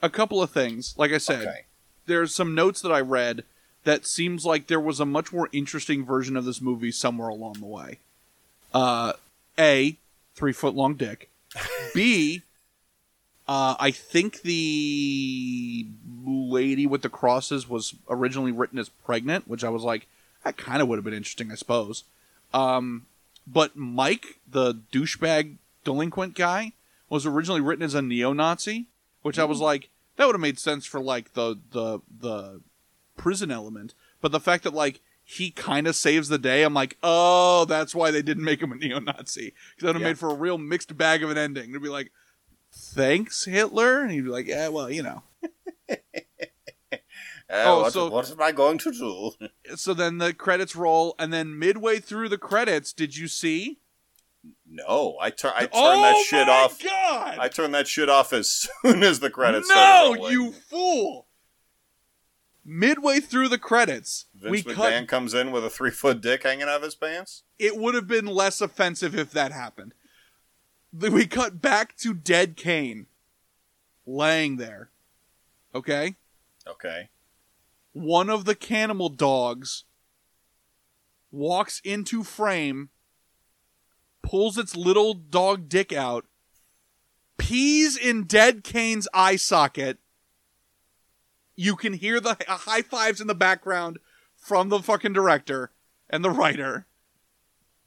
a couple of things. Like I said, okay there's some notes that I read that seems like there was a much more interesting version of this movie somewhere along the way. Uh, a three foot long dick. B, uh, I think the lady with the crosses was originally written as pregnant, which I was like, that kind of would have been interesting, I suppose. Um, but Mike, the douchebag delinquent guy, was originally written as a neo-Nazi, which I was like, that would have made sense for like the the the prison element. But the fact that like he kind of saves the day, I'm like, oh, that's why they didn't make him a neo-Nazi because that would have Yeah. made for a real mixed bag of an ending. It'd be like, thanks Hitler, and he'd be like, yeah, well, you know. Uh, Oh, what, so- what am i going to do So then the credits roll, and then midway through the credits, did you see? no i, tur- I turned oh that shit my off God! i turned that shit off as soon as the credits no, you fool! Midway through the credits, Vince we McMahon cut. comes in with a three foot dick hanging out of his pants. It would have been less offensive if that happened. We cut back to dead Kane, laying there. Okay, Okay. one of the cannibal dogs walks into frame, pulls its little dog dick out, pees in dead Kane's eye socket. You can hear the uh, high fives in the background from the fucking director and the writer.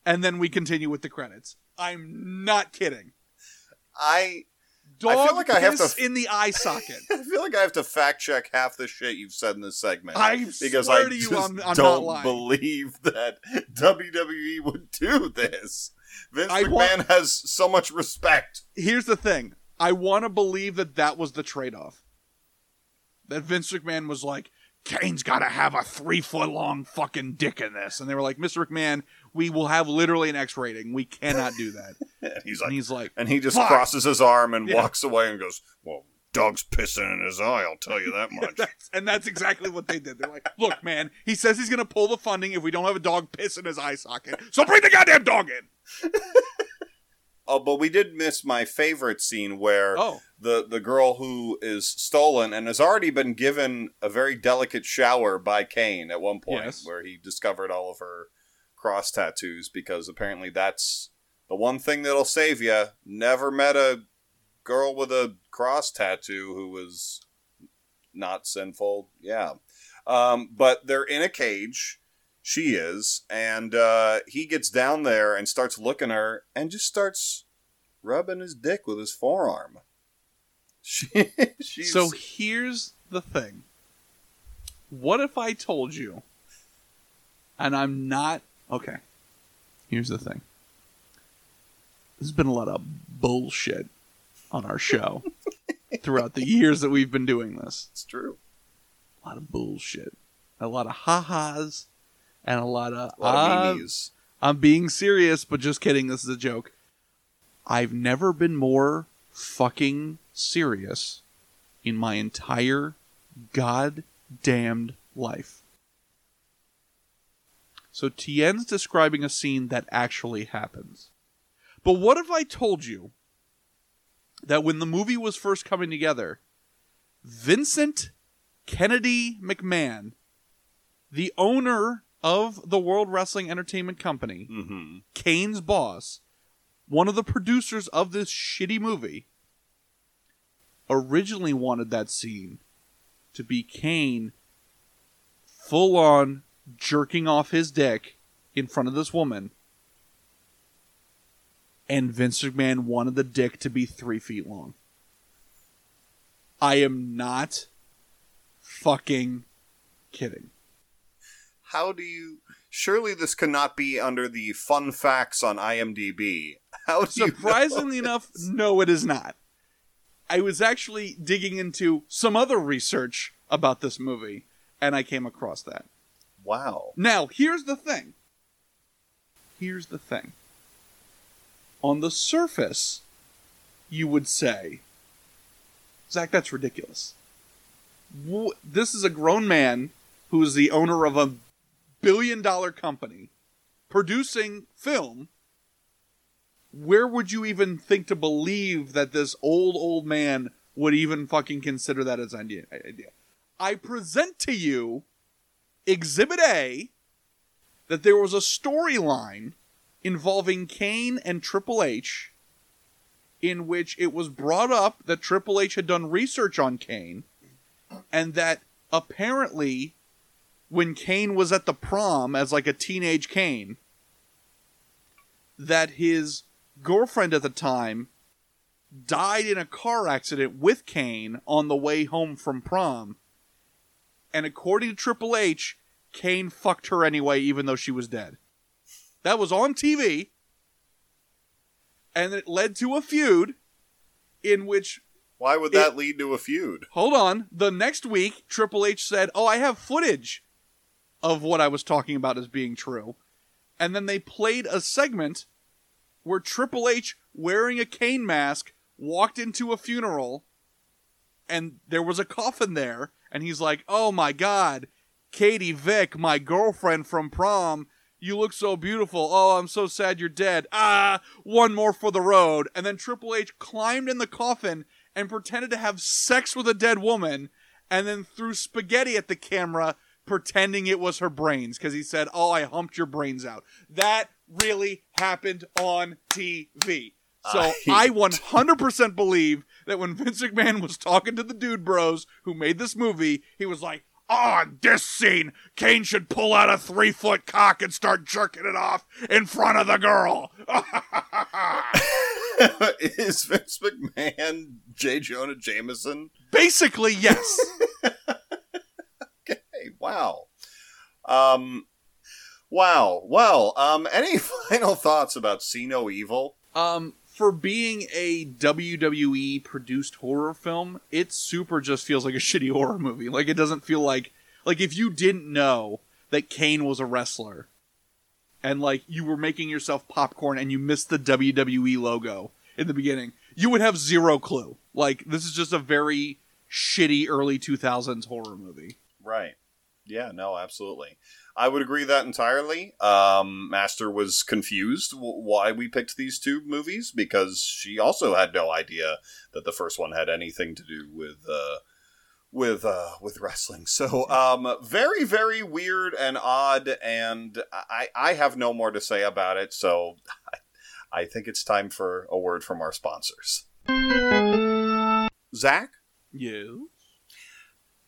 And then we continue with the credits. I'm not kidding. I Dog feel like I have to- in the eye socket. I feel like I have to fact check half the shit you've said in this segment. I because swear I to you, just I'm- I'm don't believe that WWE would do this. Vince I McMahon want- has so much respect. here's the thing. I want to believe that that was the trade off. That Vince McMahon was like, Kane's got to have a three foot long fucking dick in this. And they were like, Mr. McMahon, we will have literally an X rating. We cannot do that. And he's and like, he's like, and he just "Fuck." crosses his arm and Yeah. walks away and goes, "Well, dog's pissing in his eye. I'll tell you that much." That's, and that's exactly what they did. They're like, look, man, he says he's going to pull the funding if we don't have a dog piss in his eye socket. So bring the goddamn dog in. oh, but we did miss my favorite scene where Oh, the the girl who is stolen and has already been given a very delicate shower by Kane at one point, Yes. where he discovered all of her cross tattoos because apparently that's the one thing that'll save you. Never met a girl with a cross tattoo who was not sinful. Yeah, um, but they're in a cage. She is, and uh, he gets down there and starts looking her, and just starts rubbing his dick with his forearm. She, she's, so here's the thing. What if I told you, and I'm not. Okay. Here's the thing. There's been a lot of bullshit on our show throughout the years that we've been doing this. it's true. A lot of bullshit. A lot of ha-has and a lot of, A lot of "Ah, memes. I'm being serious, but just kidding. This is a joke. I've never been more fucking serious in my entire goddamned life. So Tien's describing a scene that actually happens. But what if I told you that when the movie was first coming together, Vincent Kennedy McMahon, the owner of the World Wrestling Entertainment Company, Mm-hmm. Kane's boss, one of the producers of this shitty movie, originally wanted that scene to be Kane full on jerking off his dick in front of this woman. And Vince McMahon wanted the dick to be three feet long. I am not fucking kidding. How do you? Surely this cannot be under the fun facts on IMDb. How do you? know Surprisingly enough, no, it is not. I was actually digging into some other research about this movie, and I came across that. Wow. Now, here's the thing. Here's the thing. On the surface, you would say, Zach, that's ridiculous. This is a grown man who is the owner of a billion dollar company producing film. Where would you even think to believe that this old, old man would even fucking consider that as an idea? I present to you Exhibit A that there was a storyline involving Kane and Triple H in which it was brought up that Triple H had done research on Kane and that apparently when Kane was at the prom as like a teenage Kane that his girlfriend at the time died in a car accident with Kane on the way home from prom and according to Triple H, Kane fucked her anyway, even though she was dead. That was on TV, and it led to a feud in which, Why would that lead to a feud? hold on, the next week, Triple H said, Oh, I have footage of what I was talking about as being true. And then they played a segment where Triple H, wearing a Kane mask, walked into a funeral and there was a coffin there, and he's like, "Oh my God, Katie Vick, my girlfriend from prom, you look so beautiful. Oh, I'm so sad you're dead. Ah, one more for the road." And then Triple H climbed in the coffin and pretended to have sex with a dead woman, and then threw spaghetti at the camera, pretending it was her brains, because he said, "Oh, I humped your brains out." That really happened on TV. So I- I 100% believe that when Vince McMahon was talking to the dude bros who made this movie, he was like, ah, on this scene, Kane should pull out a three foot cock and start jerking it off in front of the girl. Is Vince McMahon J. Jonah Jameson? Basically, yes. Wow. Um, wow. Well, um, any final thoughts about See No Evil? um, for being a WWE produced horror film, it super just feels like a shitty horror movie. Like, it doesn't feel like Like if you didn't know that Kane was a wrestler and like you were making yourself popcorn and you missed the WWE logo in the beginning, you would have zero clue. Like this is just a very shitty early 2000s horror movie. Right. Yeah, no, absolutely. I would agree that entirely. Um, Master was confused w- why we picked these two movies because she also had no idea that the first one had anything to do with uh, with uh, with wrestling. So, um, very very weird and odd, and I I have no more to say about it. So, I, I think it's time for a word from our sponsors. Zach, Yeah.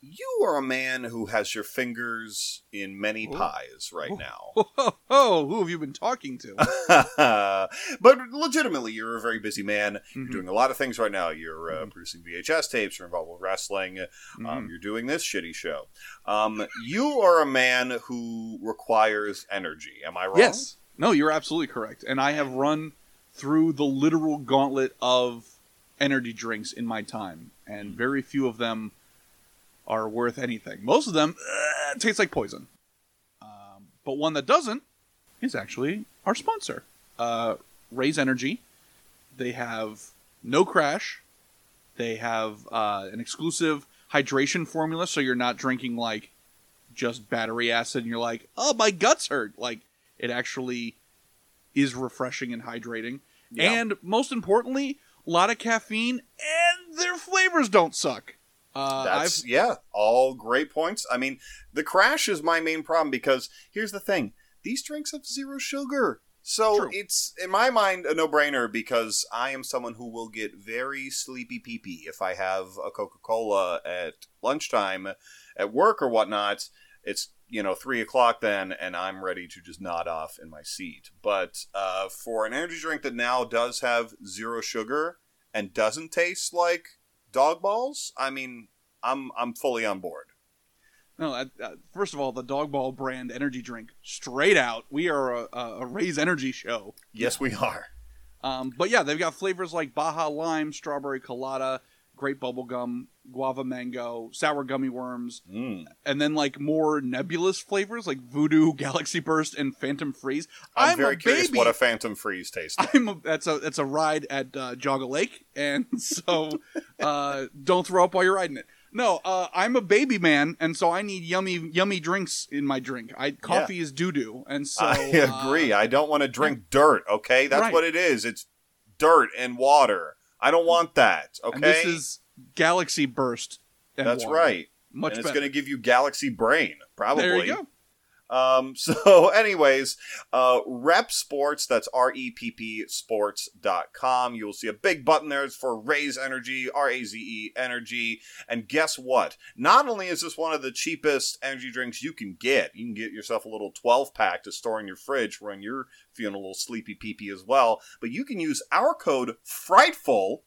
You are a man who has your fingers in many Oh. pies right now. Oh, oh, who have you been talking to? but legitimately, you're a very busy man. You're Mhm. doing a lot of things right now. You're uh, Mhm. producing VHS tapes. You're involved with wrestling. Um, Mhm. you're doing this shitty show. Um, you are a man who requires energy. Am I wrong? Yes. No, you're absolutely correct. And I have run through the literal gauntlet of energy drinks in my time, and very few of them are worth anything. Most of them uh, taste like poison. Um, but one that doesn't is actually our sponsor, uh, Raze Energy. They have no crash. They have uh, an exclusive hydration formula, so you're not drinking like just battery acid and you're like, oh, my guts hurt. Like, it actually is refreshing and hydrating. Yeah. And most importantly, a lot of caffeine and their flavors don't suck. Uh, That's I've, yeah, all great points. I mean, the crash is my main problem because here's the thing: these drinks have zero sugar, so True. it's in my mind a no-brainer because I am someone who will get very sleepy peepee if I have a Coca-Cola at lunchtime at work or whatnot. It's you know three o'clock then, and I'm ready to just nod off in my seat. But uh, for an energy drink that now does have zero sugar and doesn't taste like dog balls, I mean, I'm I'm fully on board. no, first of all, the Dog Ball brand energy drink, straight out. We are a, a, a Raze Energy show. Yes, we are. Um, but yeah, they've got flavors like Baja Lime, Strawberry Colada, Grape Bubblegum, Guava Mango, Sour Gummy Worms, Mm. and then like more nebulous flavors like Voodoo, Galaxy Burst, and Phantom Freeze. I'm, very a curious baby. what a Phantom Freeze tastes like. I'm a, that's a that's a ride at uh, Jogga Lake, and so uh, don't throw up while you're riding it. No, uh, I'm a baby man, and so I need yummy yummy drinks in my drink. I coffee is doo doo, and so I agree. uh, I don't want to drink dirt. Okay, that's Right. what it is. It's dirt and water. I don't want that. Okay, and this is Galaxy Burst. and that's right. Much and it's better. going to give you galaxy brain, probably. There you go. Um, so, anyways, uh, REPP Sports, that's R E P P Sports.com. You'll see a big button there for Raze Energy, R A Z E Energy. And guess what? Not only is this one of the cheapest energy drinks you can get, you can get yourself a little 12 pack to store in your fridge when you're feeling a little sleepy peepee as well. But you can use our code FRIGHTFUL.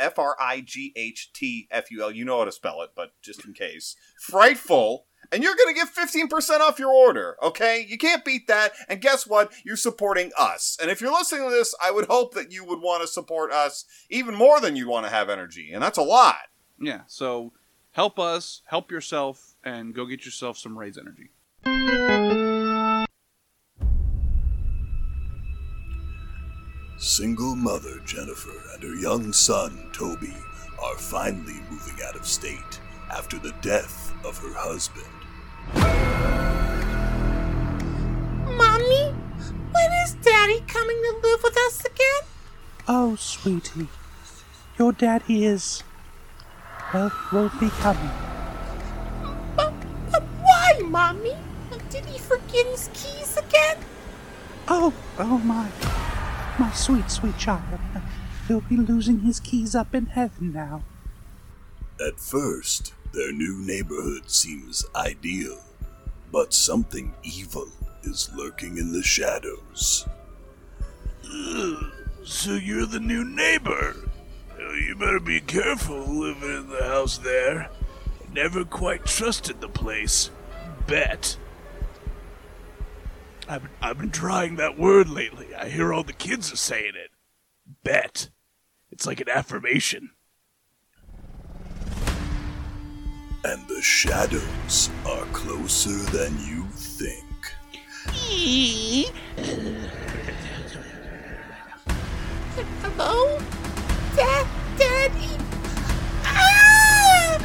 F R I G H T F U L. You know how to spell it, but just in case. Frightful. And you're going to get 15% off your order, okay? You can't beat that. And guess what? You're supporting us. And if you're listening to this, I would hope that you would want to support us even more than you want to have energy. And that's a lot. Yeah. So help us, help yourself, and go get yourself some Raze Energy. Single mother Jennifer and her young son Toby are finally moving out of state after the death of her husband. Mommy, when is Daddy coming to live with us again? Oh, sweetie, your daddy is. Well, won't be coming. But, but why, Mommy? Did he forget his keys again? Oh, oh my. My sweet, sweet child. He'll be losing his keys up in heaven now. At first, their new neighborhood seems ideal, but something evil is lurking in the shadows. So you're the new neighbor. You better be careful living in the house there. Never quite trusted the place. Bet. I've I've been trying that word lately. I hear all the kids are saying it. Bet. It's like an affirmation. And the shadows are closer than you think. Hello? Dad? Daddy? Ah!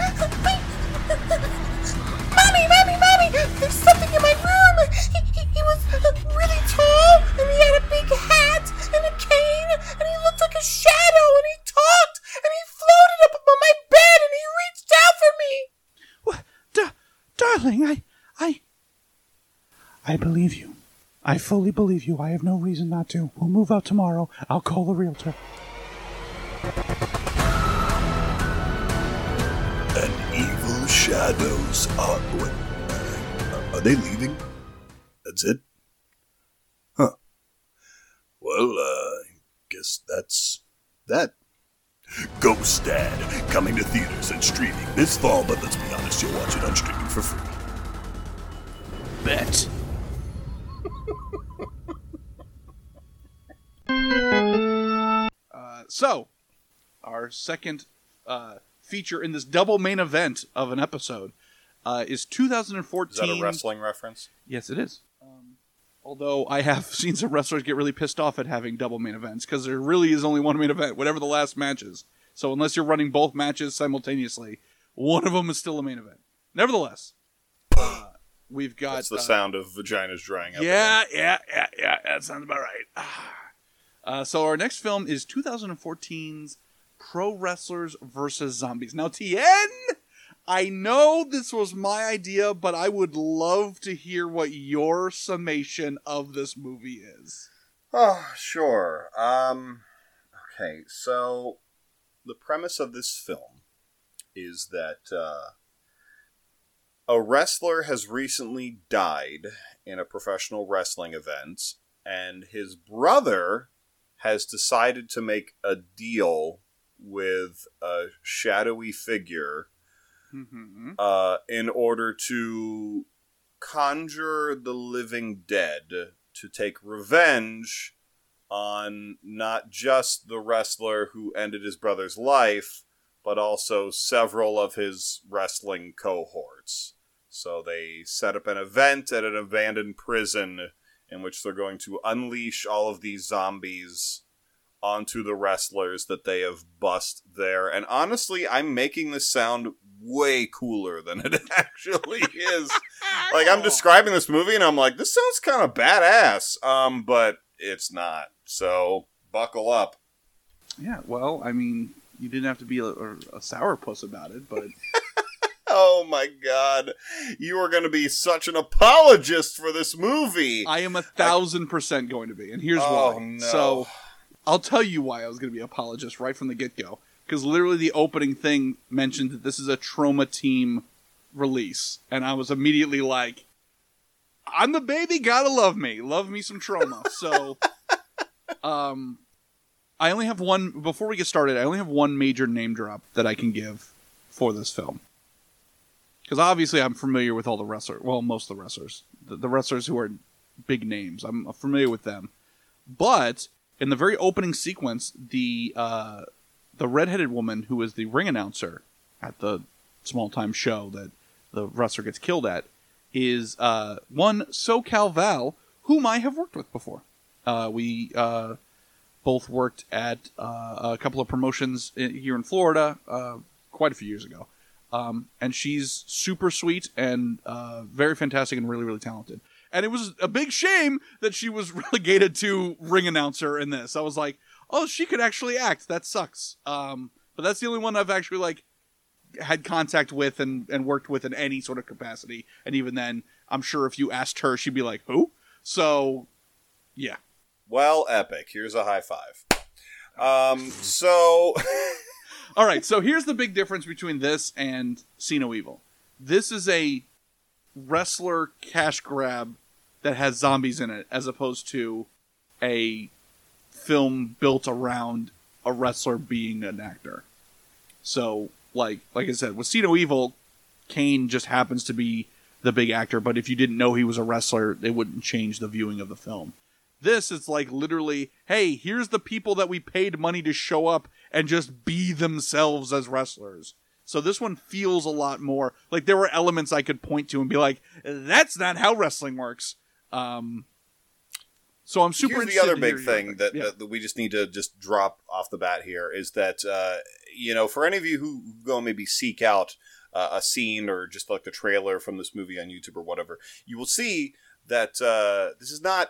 mommy, mommy, mommy! There's something in my room! He, he, he was really tall, and he had a big hat and a cane, and he looked like a shadow, and he talked, and he floated up above my bed, and he reached out for me! Darling, I, I, I believe you. I fully believe you. I have no reason not to. We'll move out tomorrow. I'll call the realtor. And evil shadows are. Uh, Are they leaving? That's it? Huh. Well, uh, guess that's that. Ghost Dad, coming to theaters and streaming this fall, but let's be honest, you'll watch it on streaming for free. Bet. Uh, so, our second uh, feature in this double main event of an episode uh, is 2014. Is that a wrestling reference? Yes, it is. Although I have seen some wrestlers get really pissed off at having double main events because there really is only one main event, whatever the last match is. So unless you're running both matches simultaneously, one of them is still a main event. Nevertheless, uh, we've got That's the uh, sound of vaginas drying up. yeah, yeah, yeah, yeah. That sounds about right. Ah. Uh, so our next film is 2014's Pro Wrestlers versus Zombies. Now, Tien, I know this was my idea, but I would love to hear what your summation of this movie is. Oh, sure. Um, okay, so the premise of this film is that uh, a wrestler has recently died in a professional wrestling event, and his brother has decided to make a deal with a shadowy figure Mm-hmm. uh, in order to conjure the living dead to take revenge on not just the wrestler who ended his brother's life, but also several of his wrestling cohorts. So they set up an event at an abandoned prison in which they're going to unleash all of these zombies onto the wrestlers that they have bust there. And honestly, I'm making this sound way cooler than it actually is. like I'm describing this movie and I'm like, this sounds kind of badass. Um, but it's not. So buckle up. Yeah, well, I mean, you didn't have to be a, a, sourpuss about it, but Oh my god. You are going to be such an apologist for this movie. I am a thousand percent going to be, and here's Oh, why. no. So, I'll tell you why I was going to be apologist right from the get go. Because literally, the opening thing mentioned that this is a trauma team release, and I was immediately like, "I'm the baby, gotta love me, love me some trauma." so, um, I only have one. Before we get started, I only have one major name drop that I can give for this film. Because obviously, I'm familiar with all the wrestlers. Well, most of the wrestlers, the, the wrestlers who are big names. I'm familiar with them. But in the very opening sequence, the uh, the redheaded woman who is the ring announcer at the small time show that the wrestler gets killed at is uh, one SoCal Val, whom I have worked with before. Uh, we uh, both worked at uh, a couple of promotions i- here in Florida uh, quite a few years ago. Um, and she's super sweet and uh, very fantastic and really, really talented. And it was a big shame that she was relegated to ring announcer in this. I was like, oh, she could actually act. That sucks. Um, but that's the only one I've actually like had contact with and, and worked with in any sort of capacity. And even then, I'm sure if you asked her, she'd be like, who? So, yeah. Well, epic. Here's a high five. Um, so All right, so here's the big difference between this and See No Evil. This is a wrestler cash grab that has zombies in it, as opposed to a film built around a wrestler being an actor. So, like, like I said, with See Evil, Kane just happens to be the big actor. But if you didn't know he was a wrestler, it wouldn't change the viewing of the film. This is like literally, hey, here's the people that we paid money to show up and just be themselves as wrestlers. So this one feels a lot more like there were elements I could point to and be like, "That's not how wrestling works." Um, so I'm super. Here's the other big thing that, Yeah. that, we just need to just drop off the bat here is that uh, you know for any of you who go maybe seek out uh, a scene or just like the trailer from this movie on YouTube or whatever, you will see that uh, this is not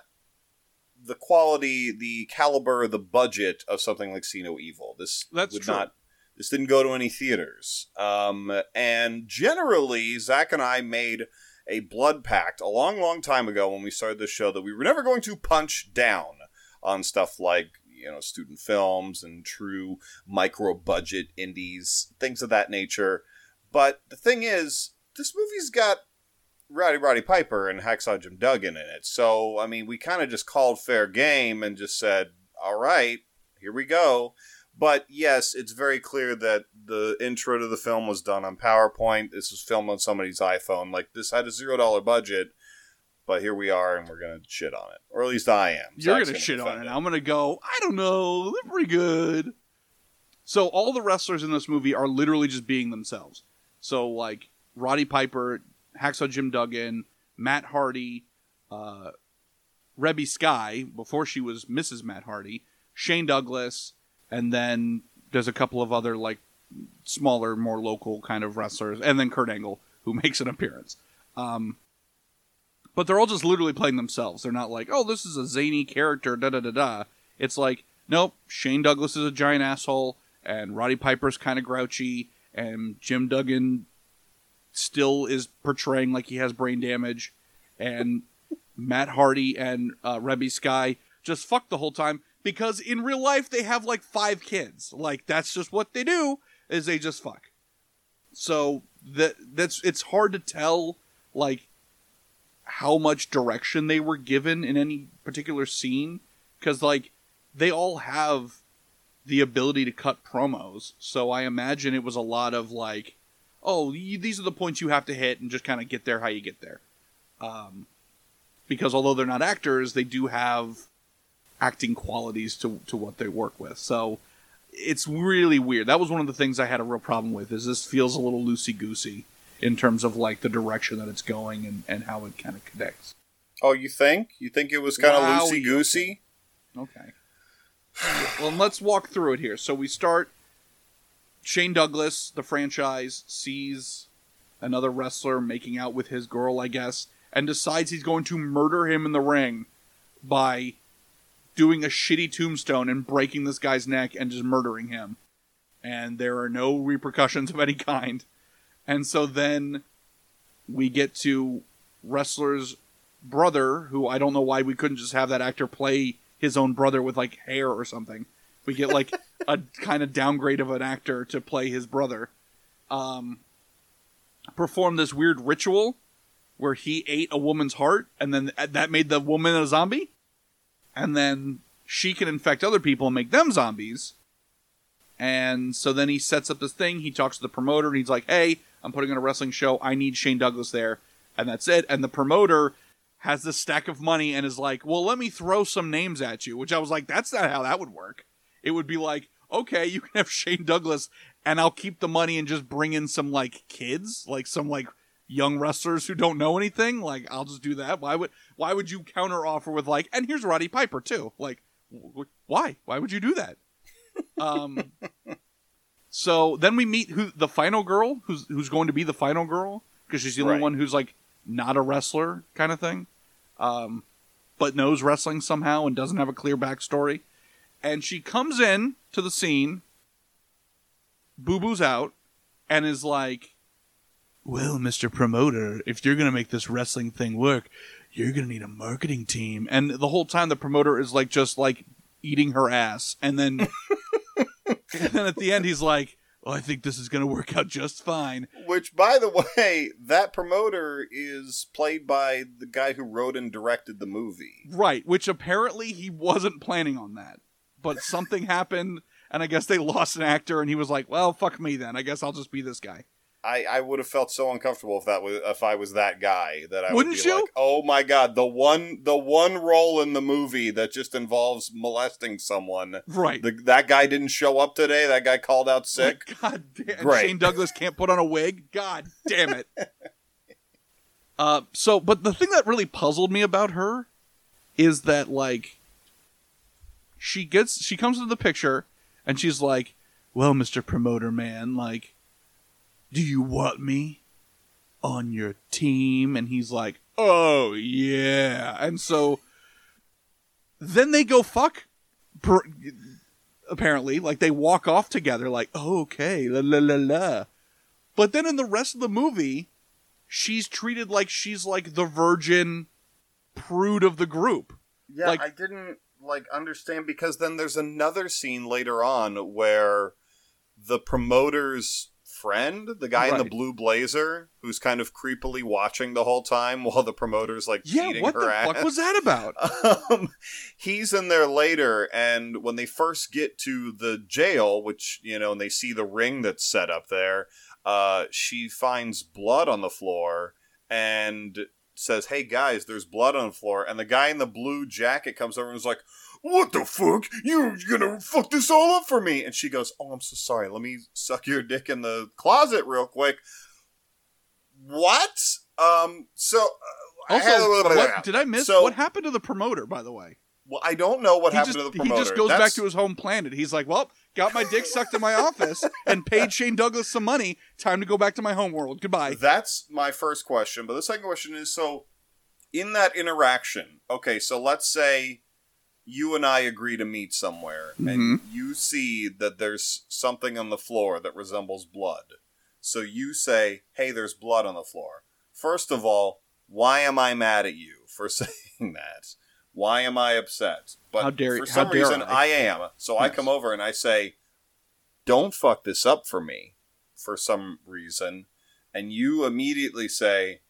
the quality, the caliber, the budget of something like See No Evil. This That's would true. not. This didn't go to any theaters, um, and generally, Zach and I made a blood pact a long, long time ago when we started this show that we were never going to punch down on stuff like you know student films and true micro budget indies, things of that nature. But the thing is, this movie's got Roddy Roddy Piper and Hacksaw Jim Duggan in it, so I mean, we kind of just called fair game and just said, "All right, here we go." But yes, it's very clear that the intro to the film was done on PowerPoint. This was filmed on somebody's iPhone. Like this had a zero dollar budget, but here we are, and we're gonna shit on it, or at least I am. You're Zach's gonna shit on defend it. I'm gonna go. I don't know. They're pretty good. So all the wrestlers in this movie are literally just being themselves. So like Roddy Piper, Hacksaw Jim Duggan, Matt Hardy, uh, Reby Sky before she was Mrs. Matt Hardy, Shane Douglas, and then there's a couple of other like smaller, more local kind of wrestlers, and then Kurt Angle who makes an appearance. Um, but they're all just literally playing themselves. They're not like, oh, this is a zany character, da da da da. It's like, nope, Shane Douglas is a giant asshole, and Roddy Piper's kind of grouchy, and Jim Duggan still is portraying like he has brain damage, and Matt Hardy and uh, Reby Sky just fuck the whole time because in real life they have like five kids. Like that's just what they do is they just fuck. So that that's it's hard to tell like how much direction they were given in any particular scene because like they all have the ability to cut promos so i imagine it was a lot of like oh these are the points you have to hit and just kind of get there how you get there um, because although they're not actors they do have acting qualities to, to what they work with so it's really weird that was one of the things i had a real problem with is this feels a little loosey goosey in terms of like the direction that it's going and, and how it kind of connects. Oh, you think? You think it was kind of loosey goosey? Okay. well, let's walk through it here. So we start. Shane Douglas, the franchise, sees another wrestler making out with his girl, I guess, and decides he's going to murder him in the ring by doing a shitty tombstone and breaking this guy's neck and just murdering him. And there are no repercussions of any kind. And so then we get to wrestler's brother, who I don't know why we couldn't just have that actor play his own brother with like hair or something. We get like a kind of downgrade of an actor to play his brother. Um, perform this weird ritual where he ate a woman's heart and then that made the woman a zombie. And then she can infect other people and make them zombies. And so then he sets up this thing. He talks to the promoter and he's like, hey, I'm putting on a wrestling show. I need Shane Douglas there. And that's it. And the promoter has this stack of money and is like, well, let me throw some names at you. Which I was like, that's not how that would work. It would be like, okay, you can have Shane Douglas and I'll keep the money and just bring in some like kids, like some like young wrestlers who don't know anything. Like I'll just do that. Why would why would you counter offer with like, and here's Roddy Piper too? Like, wh- why? Why would you do that? Um. So then we meet who the final girl, who's who's going to be the final girl, because she's the only Right. one who's like not a wrestler kind of thing, um, but knows wrestling somehow and doesn't have a clear backstory. And she comes in to the scene, boo boo's out, and is like, "Well, Mister Promoter, if you're gonna make this wrestling thing work, you're gonna need a marketing team." And the whole time, the promoter is like just like eating her ass, and then and then at the end, he's like, "Well, I think this is going to work out just fine." Which, by the way, that promoter is played by the guy who wrote and directed the movie. Right, which apparently he wasn't planning on that, but something happened, and I guess they lost an actor, and he was like, "Well, fuck me then. I guess I'll just be this guy." I, I would have felt so uncomfortable if that was if I was that guy that I Wouldn't would be you? like, oh my god, the one the one role in the movie that just involves molesting someone. Right. The, that guy didn't show up today. That guy called out sick. Like, God damn. Great. Shane Douglas can't put on a wig. God damn it. uh, so, but the thing that really puzzled me about her is that like she gets she comes into the picture and she's like, "Well, Mister Promoter Man, like, do you want me on your team?" And he's like, "Oh yeah." And so then they go fuck. Per- apparently. Like they walk off together, like, oh, okay, la la la la. But then in the rest of the movie, she's treated like she's like the virgin prude of the group. Yeah, Like- I didn't like understand because then there's another scene later on where the promoter's friend, the guy in the blue blazer, who's kind of creepily watching the whole time while the promoter's like Yeah, what her the ass. fuck was that about? um, he's in there later, and when they first get to the jail, which you know, and they see the ring that's set up there, uh, she finds blood on the floor and says, "Hey guys, there's blood on the floor." And the guy in the blue jacket comes over and is like, "What the fuck? You're gonna fuck this all up for me?" And she goes, "Oh, I'm so sorry. Let me suck your dick in the closet real quick." What? Um. So. uh, Also, what, did I miss? So- what happened to the promoter, by the way? Well, I don't know what he happened just, to the promoter. He just goes That's- back to his home planet. He's like, well, got my dick sucked in my office and paid Shane Douglas some money. Time to go back to my home world. Goodbye. That's my first question. But the second question is so in that interaction, okay, so let's say you and I agree to meet somewhere and Mhm. you see that there's something on the floor that resembles blood. So you say, "Hey, there's blood on the floor." First of all, why am I mad at you for saying that? Why am I upset? But How dare- for how some dare reason I? I am. So I come over and I say, "Don't fuck this up for me." For some reason, and you immediately say,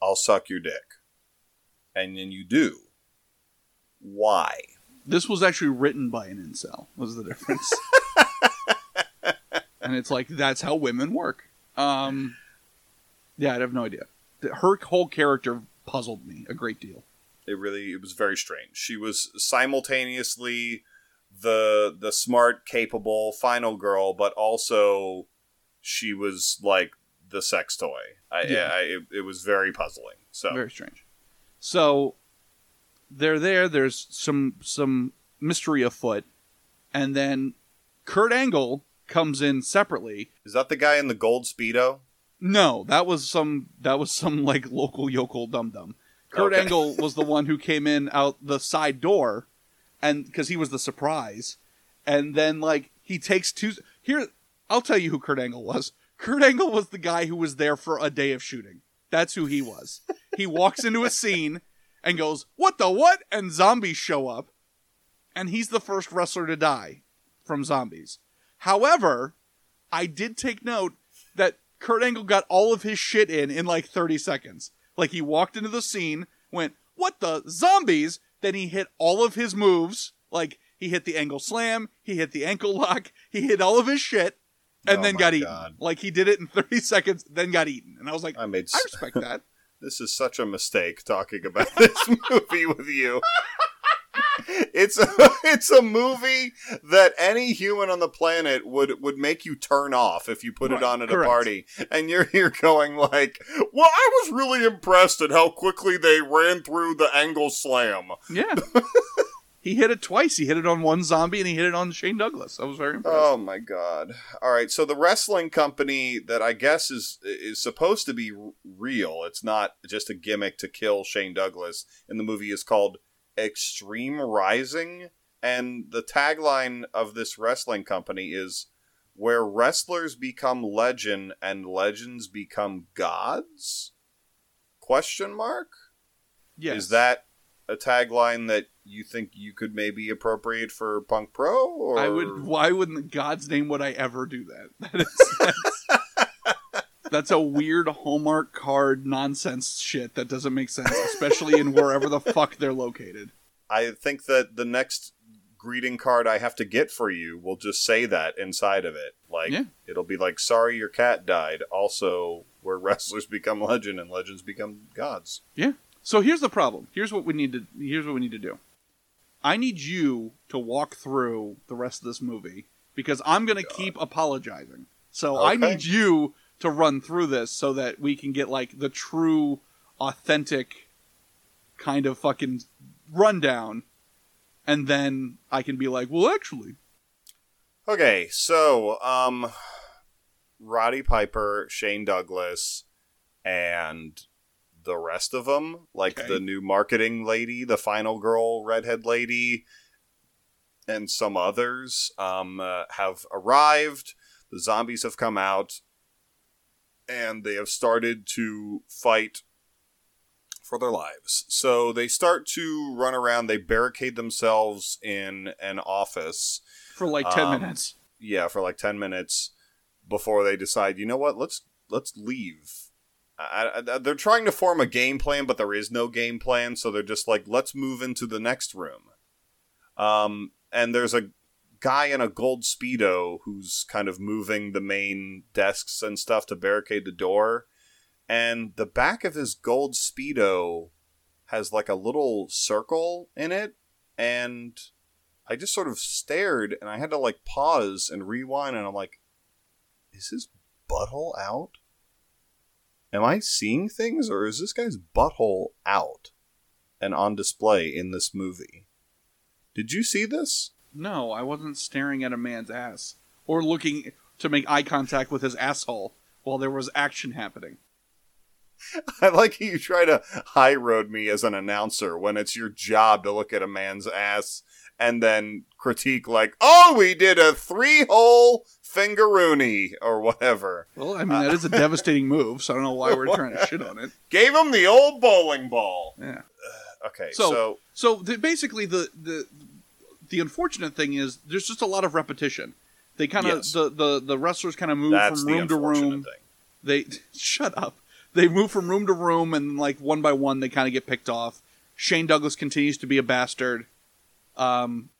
"I'll suck your dick," and then you do. Why? This was actually written by an incel. Was the difference? and it's like that's how women work. Um, yeah, I have no idea. Her whole character puzzled me a great deal. It really it was very strange. She was simultaneously the the smart, capable final girl, but also she was like the sex toy. I, Yeah. I it, it was very puzzling. So Very strange. So they're there. There's some some mystery afoot, and then Kurt Angle comes in separately. is that the guy in the gold speedo? No, that was some that was some like local yokel dum dum. Kurt Okay. Angle was the one who came in out the side door, and because he was the surprise, and then like he takes two. Here, I'll tell you who Kurt Angle was. Kurt Angle was the guy who was there for a day of shooting. That's who he was. he walks into a scene and goes, "What the what?" and zombies show up, and he's the first wrestler to die from zombies. However, I did take note that Kurt Angle got all of his shit in in like 30 seconds. Like he walked into the scene, went, "What the zombies?" Then he hit all of his moves. Like he hit the angle slam, he hit the ankle lock, he hit all of his shit, and Oh then got eaten. God. Like he did it in 30 seconds, then got eaten. And I was like, I made I respect that. This is such a mistake talking about this movie with you. It's a, it's a movie that any human on the planet would would make you turn off if you put Right, it on at correct. a party, and you're here going like, "Well, I was really impressed at how quickly they ran through the angle slam." Yeah. he hit it twice. He hit it on one zombie and he hit it on Shane Douglas. I was very impressed. Oh my god! All right, so the wrestling company that I guess is is supposed to be real. It's not just a gimmick to kill Shane Douglas. In the movie, is called Extreme Rising, and the tagline of this wrestling company is "Where wrestlers become legend and legends become gods?" Question mark. yes. Is that a tagline that you think you could maybe appropriate for Punk Pro? Or I would. Why wouldn't God's name would I ever do that? That is. That's, that's a weird Hallmark card nonsense shit that doesn't make sense, especially in wherever the fuck they're located. I think that the next greeting card I have to get for you will just say that inside of it. Like Yeah. it'll be like, sorry, your cat died. Also, where wrestlers become legend and legends become gods. Yeah. So here's the problem. Here's what we need to here's what we need to do. I need you to walk through the rest of this movie because I'm going to keep apologizing. So I need you to run through this so that we can get like the true authentic kind of fucking rundown and then I can be like, "Well, actually, Okay, so um, Roddy Piper, Shane Douglas, and the rest of them, like Okay. the new marketing lady, the final girl, redhead lady, and some others, um, uh, have arrived. The zombies have come out, and they have started to fight for their lives. So they start to run around. They barricade themselves in an office for like 10 Um, minutes." yeah for like 10 minutes before they decide you know what let's let's leave I, I, they're trying to form a game plan but there is no game plan so they're just like let's move into the next room um and there's a guy in a gold speedo who's kind of moving the main desks and stuff to barricade the door and the back of his gold speedo has like a little circle in it and I just sort of stared and I had to like pause and rewind and I'm like, is his butthole out? Am I seeing things or is this guy's butthole out and on display in this movie? Did you see this? No, I wasn't staring at a man's ass or looking to make eye contact with his asshole while there was action happening. I like how you try to high road me as an announcer when it's your job to look at a man's ass and then critique like, oh, we did a three hole fingeroony or whatever. Well, I mean, that is a devastating move, so I don't know why we're trying to shit on it. Gave him the old bowling ball. Yeah. Okay, So- so So the, basically, the, the the unfortunate thing is there's just a lot of repetition. They kind of Yes. the, the the wrestlers kind of move that's from room to room. thing. They shut up. They move from room to room, and like one by one, they kind of get picked off. Shane Douglas continues to be a bastard, um,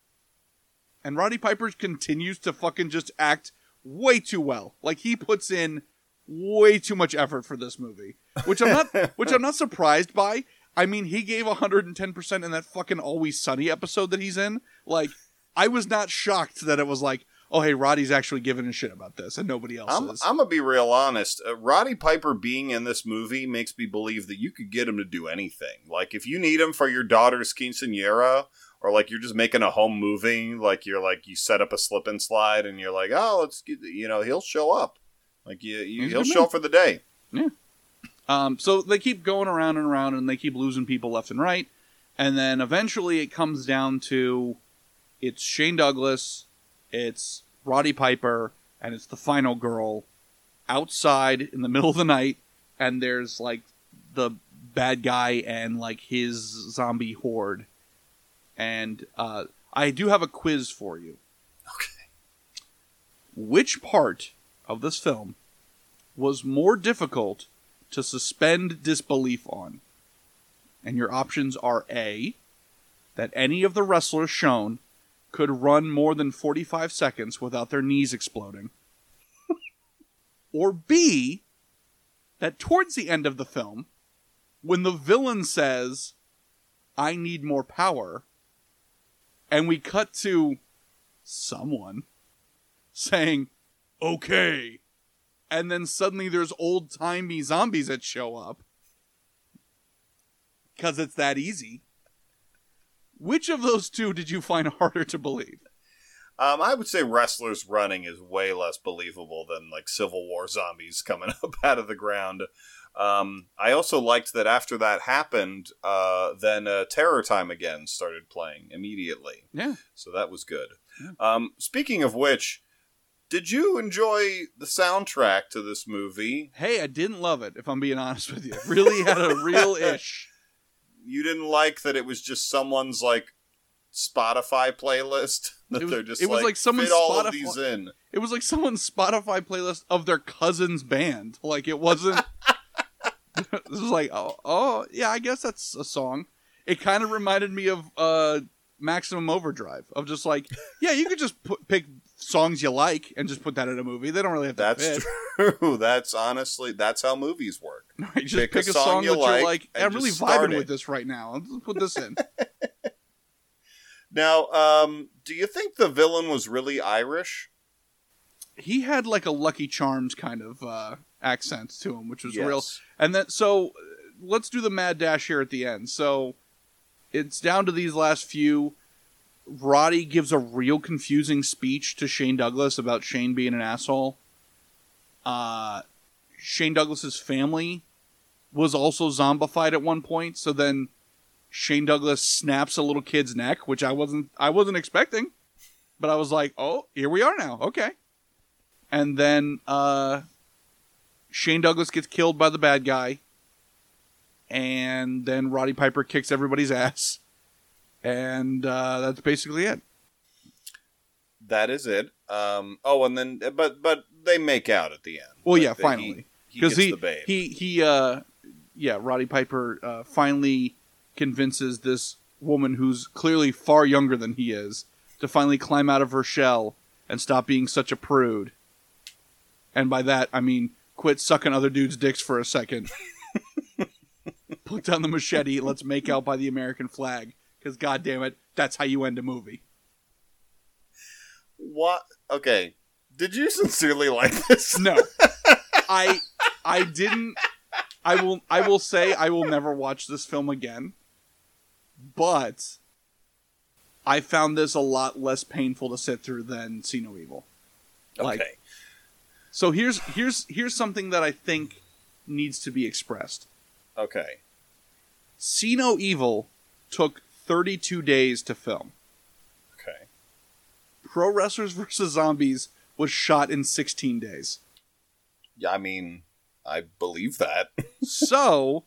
and Roddy Piper continues to fucking just act way too well. Like he puts in way too much effort for this movie, which I'm not, which I'm not surprised by. I mean, he gave 110 percent in that fucking Always Sunny episode that he's in. Like, I was not shocked that it was like, oh hey, Roddy's actually giving a shit about this, and nobody else I'm, is. I'm gonna be real honest. Uh, Roddy Piper being in this movie makes me believe that you could get him to do anything. Like if you need him for your daughter's quinceanera, or like you're just making a home movie, like you're like you set up a slip and slide, and you're like, oh, let's get, you know, he'll show up. Like you, you he'll show up for the day. Yeah. Um, so they keep going around and around, and they keep losing people left and right, and then eventually it comes down to it's Shane Douglas, it's Roddy Piper, and it's the final girl outside in the middle of the night, and there's like the bad guy and like his zombie horde, and uh, I do have a quiz for you. Okay. Which part of this film was more difficult to suspend disbelief on? And your options are A, that any of the wrestlers shown could run more than 45 seconds without their knees exploding, or B, that towards the end of the film, when the villain says, I need more power, and we cut to someone saying, okay. And then suddenly there's old timey zombies that show up. Because it's that easy. Which of those two did you find harder to believe? Um, I would say wrestlers running is way less believable than like Civil War zombies coming up out of the ground. Um, I also liked that after that happened, uh, then uh, Terror Time again started playing immediately. Yeah. So that was good. Um, speaking of which, did you enjoy the soundtrack to this movie? Hey, I didn't love it, if I'm being honest with you. It really had a real ish. You didn't like that it was just someone's like Spotify playlist that was- they're just it was like, someone's fit all of these in. It was like someone's Spotify playlist of their cousin's band. Like it wasn't. this was like, oh, oh, yeah, I guess that's a song. It kind of reminded me of uh, Maximum Overdrive, of just like, yeah, you could just put, pick songs you like and just put that in a movie. They don't really have to That's fit. true. That's honestly that's how movies work. Right, just Pick pick, a song song, you that like you're like. I'm really vibing it." with this right now. Let's put this in. Now, um, do you think the villain was really Irish? he had like a Lucky Charms kind of uh, accent to him, which was Yes. real. And then so uh, let's do the mad dash here at the end. So it's down to these last few. Roddy gives a real confusing speech to Shane Douglas about Shane being an asshole. Uh, Shane Douglas's family was also zombified at one point, so then Shane Douglas snaps a little kid's neck, which I wasn't I wasn't expecting. But I was like, "Oh, here we are now." Okay. And then uh Shane Douglas gets killed by the bad guy. And then Roddy Piper kicks everybody's ass. And uh, that's basically it. That is it. Um, oh, and then but but they make out at the end. Well, Like, yeah, finally. he, he Because he, he, he, uh, yeah, Roddy Piper uh, finally convinces this woman who's clearly far younger than he is to finally climb out of her shell and stop being such a prude. And by that, I mean quit sucking other dudes' dicks for a second. Put down the machete. Let's make out by the American flag. Because, goddamn it, that's how you end a movie. what? Okay. Did you sincerely like this? No, I, I didn't. I will. I will say I will never watch this film again. But I found this a lot less painful to sit through than See No Evil. Like, okay. so here's here's here's something that I think needs to be expressed. Okay. See No Evil took 32 days to film. Okay. Pro Wrestlers vs Zombies was shot in 16 days. Yeah, I mean, I believe that. so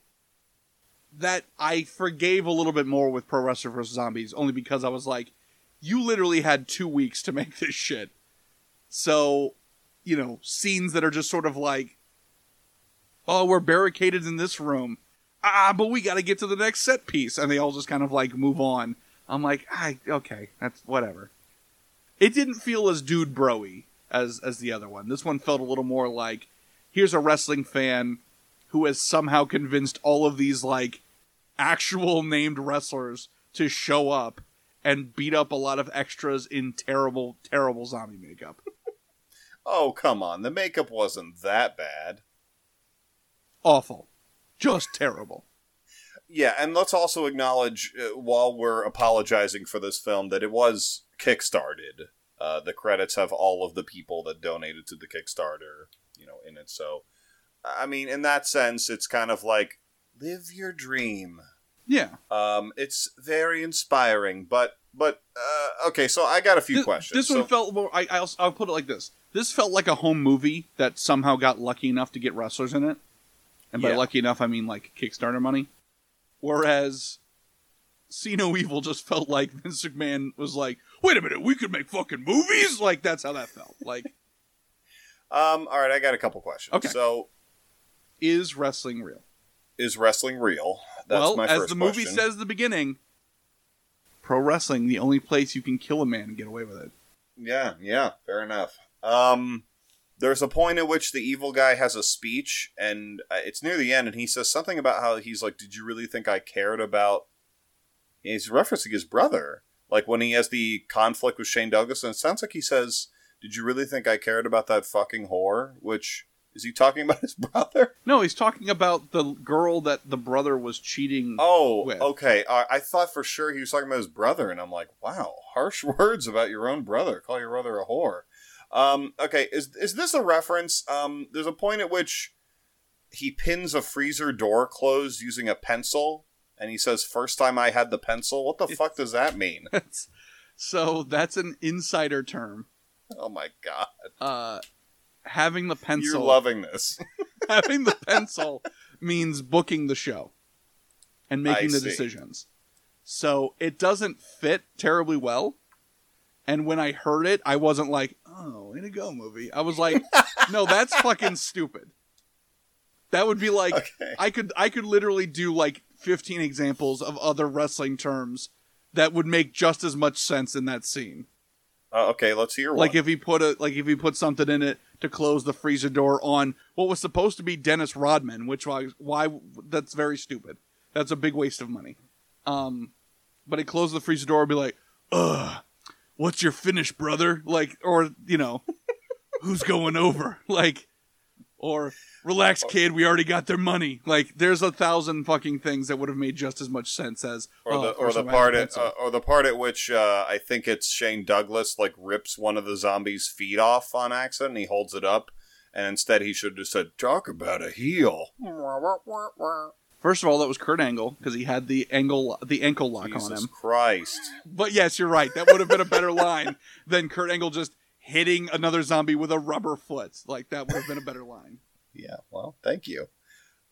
that I forgave a little bit more with Pro Wrestler vs Zombies, only because I was like, you literally had two weeks to make this shit. So, you know, scenes that are just sort of like, oh, we're barricaded in this room. Ah, but we got to get to the next set piece, and they all just kind of like move on. I'm like, I okay, that's whatever. It didn't feel as dude broy as as the other one. This one felt a little more like, here's a wrestling fan who has somehow convinced all of these like actual named wrestlers to show up and beat up a lot of extras in terrible, terrible zombie makeup. Oh, come on. The makeup wasn't that bad. Awful. Just terrible. Yeah, and let's also acknowledge, uh, while we're apologizing for this film, that it was kickstarted. Uh, the credits have all of the people that donated to the Kickstarter, you know, in it. So, I mean, in that sense, it's kind of like live your dream. Yeah. Um, it's very inspiring, but but uh, okay. So I got a few This, questions. this So- one felt more. I, I'll, I'll put it like this. This felt like a home movie that somehow got lucky enough to get wrestlers in it. And by Yeah. lucky enough, I mean like Kickstarter money. Whereas See No Evil just felt like Vince McMahon was like, wait a minute, we could make fucking movies? Like, that's how that felt. Like, um, all right, I got a couple questions. Okay. So, is wrestling real? Is wrestling real? That's well, my as first the movie question. says at the beginning, pro wrestling, the only place you can kill a man and get away with it. Yeah, yeah, fair enough. Um, there's a point at which the evil guy has a speech, and uh, it's near the end, and he says something about how he's like, "Did you really think I cared about?" He's referencing his brother, like when he has the conflict with Shane Douglas, and it sounds like he says, "Did you really think I cared about that fucking whore?" Which is he talking about his brother? No, he's talking about the girl that the brother was cheating. Oh, with. okay. Uh, I thought for sure he was talking about his brother, and I'm like, wow, harsh words about your own brother. Call your brother a whore. Um, okay, is is this a reference? Um, there's a point at which he pins a freezer door closed using a pencil, and he says, "First time I had the pencil." What the fuck does that mean? That's- so that's an insider term. Oh my god, Uh, having the pencil, you're loving this. having the pencil means booking the show and making I the see. decisions. So it doesn't fit terribly well. And when I heard it, I wasn't like, "Oh, way to go, movie." I was like, "No, that's fucking stupid." That would be like Okay. I could I could literally do like 15 examples of other wrestling terms that would make just as much sense in that scene. Uh, okay, let's hear one. Like if he put a like if he put something in it to close the freezer door on what was supposed to be Dennis Rodman, which was why that's very stupid. That's a big waste of money. Um, but he closed the freezer door and be like, "Ugh, what's your finish, brother?" Like, or you know, who's going over? Like, or relax, kid, we already got their money. Like, there's a thousand fucking things that would have made just as much sense as or oh, the or the part at uh, or the part at which uh, I think it's Shane Douglas like rips one of the zombies' feet off on accident. and He holds it up, and instead he should have just said, "Talk about a heel." First of all, that was Kurt Angle because he had the angle the ankle lock on him. Christ! But yes, you're right. That would have been a better line than Kurt Angle just hitting another zombie with a rubber foot. Like that would have been a better line. Yeah, well, thank you.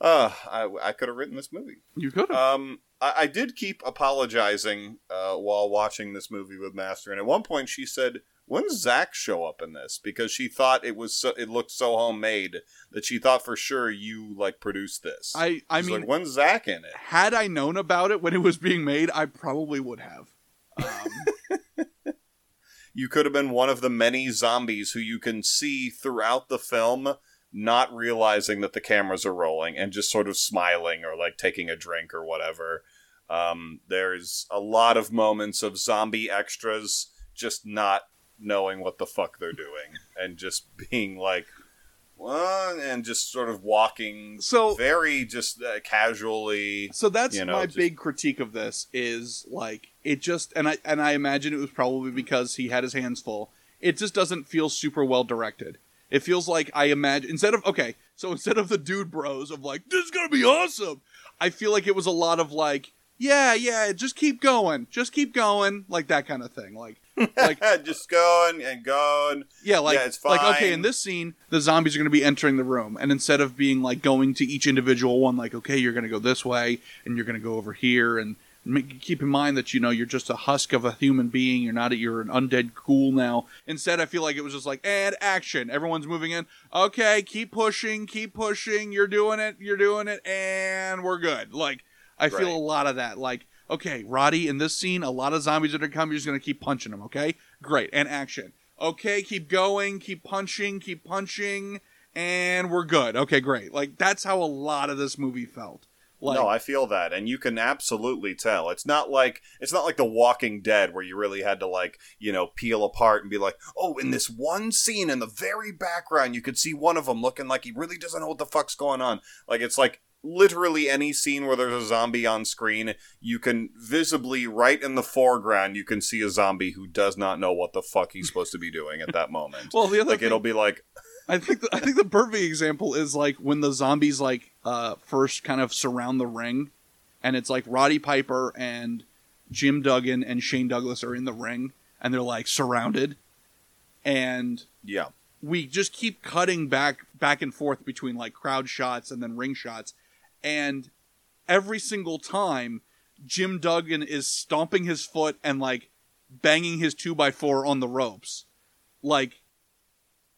Uh, I I could have written this movie. You could have. Um, I, I did keep apologizing uh, while watching this movie with Master, and at one point she said, "When's Zach show up in this?" Because she thought it was so, it looked so homemade that she thought for sure you like produced this. I I She's mean, like, "When's Zach in it?" had I known about it when it was being made, I probably would have. Um, You could have been one of the many zombies who you can see throughout the film. Not realizing that the cameras are rolling and just sort of smiling or like taking a drink or whatever. Um, there's a lot of moments of zombie extras just not knowing what the fuck they're doing and just being like, And just sort of walking So- very just uh, casually. so that's You know, my just- big critique of this is like it just and I and I imagine it was probably because he had his hands full. It just doesn't feel super well directed. It feels like I imagine instead of okay, so instead of the dude bros of like this is gonna be awesome, I feel like it was a lot of like yeah yeah just keep going, just keep going like that kind of thing like like just going and going. Yeah, like Yeah, it's like okay, in this scene, the zombies are going to be entering the room, and instead of being like going to each individual one, like okay, you're going to go this way, and you're going to go over here, and make, keep in mind that you know you're just a husk of a human being. You're not. You're an undead ghoul now. Instead, I feel like it was just like and action. Everyone's moving in. Okay, keep pushing, keep pushing. You're doing it. You're doing it, and we're good. Like I feel a lot of that. Like okay, Roddy, in this scene, a lot of zombies are to come. You're just to keep punching them. Okay, great, and action. Okay, keep going, keep punching, keep punching, and we're good. Okay, great. Like that's how a lot of this movie felt. Like, no, I feel that, and you can absolutely tell. It's not like it's not like The Walking Dead where you really had to like you know peel apart and be like, oh, in this one scene in the very background, you could see one of them looking like he really doesn't know what the fuck's going on. Like it's like literally any scene where there's a zombie on screen, you can visibly right in the foreground, you can see a zombie who does not know what the fuck he's supposed to be doing at that moment. well, the other like thing, it'll be like, I think the, I think the perfect example is like when the zombies like uh, first kind of surround the ring, and it's like Roddy Piper and Jim Duggan and Shane Douglas are in the ring, and they're like surrounded, and yeah, we just keep cutting back back and forth between like crowd shots and then ring shots and every single time jim duggan is stomping his foot and like banging his 2x4 on the ropes. Like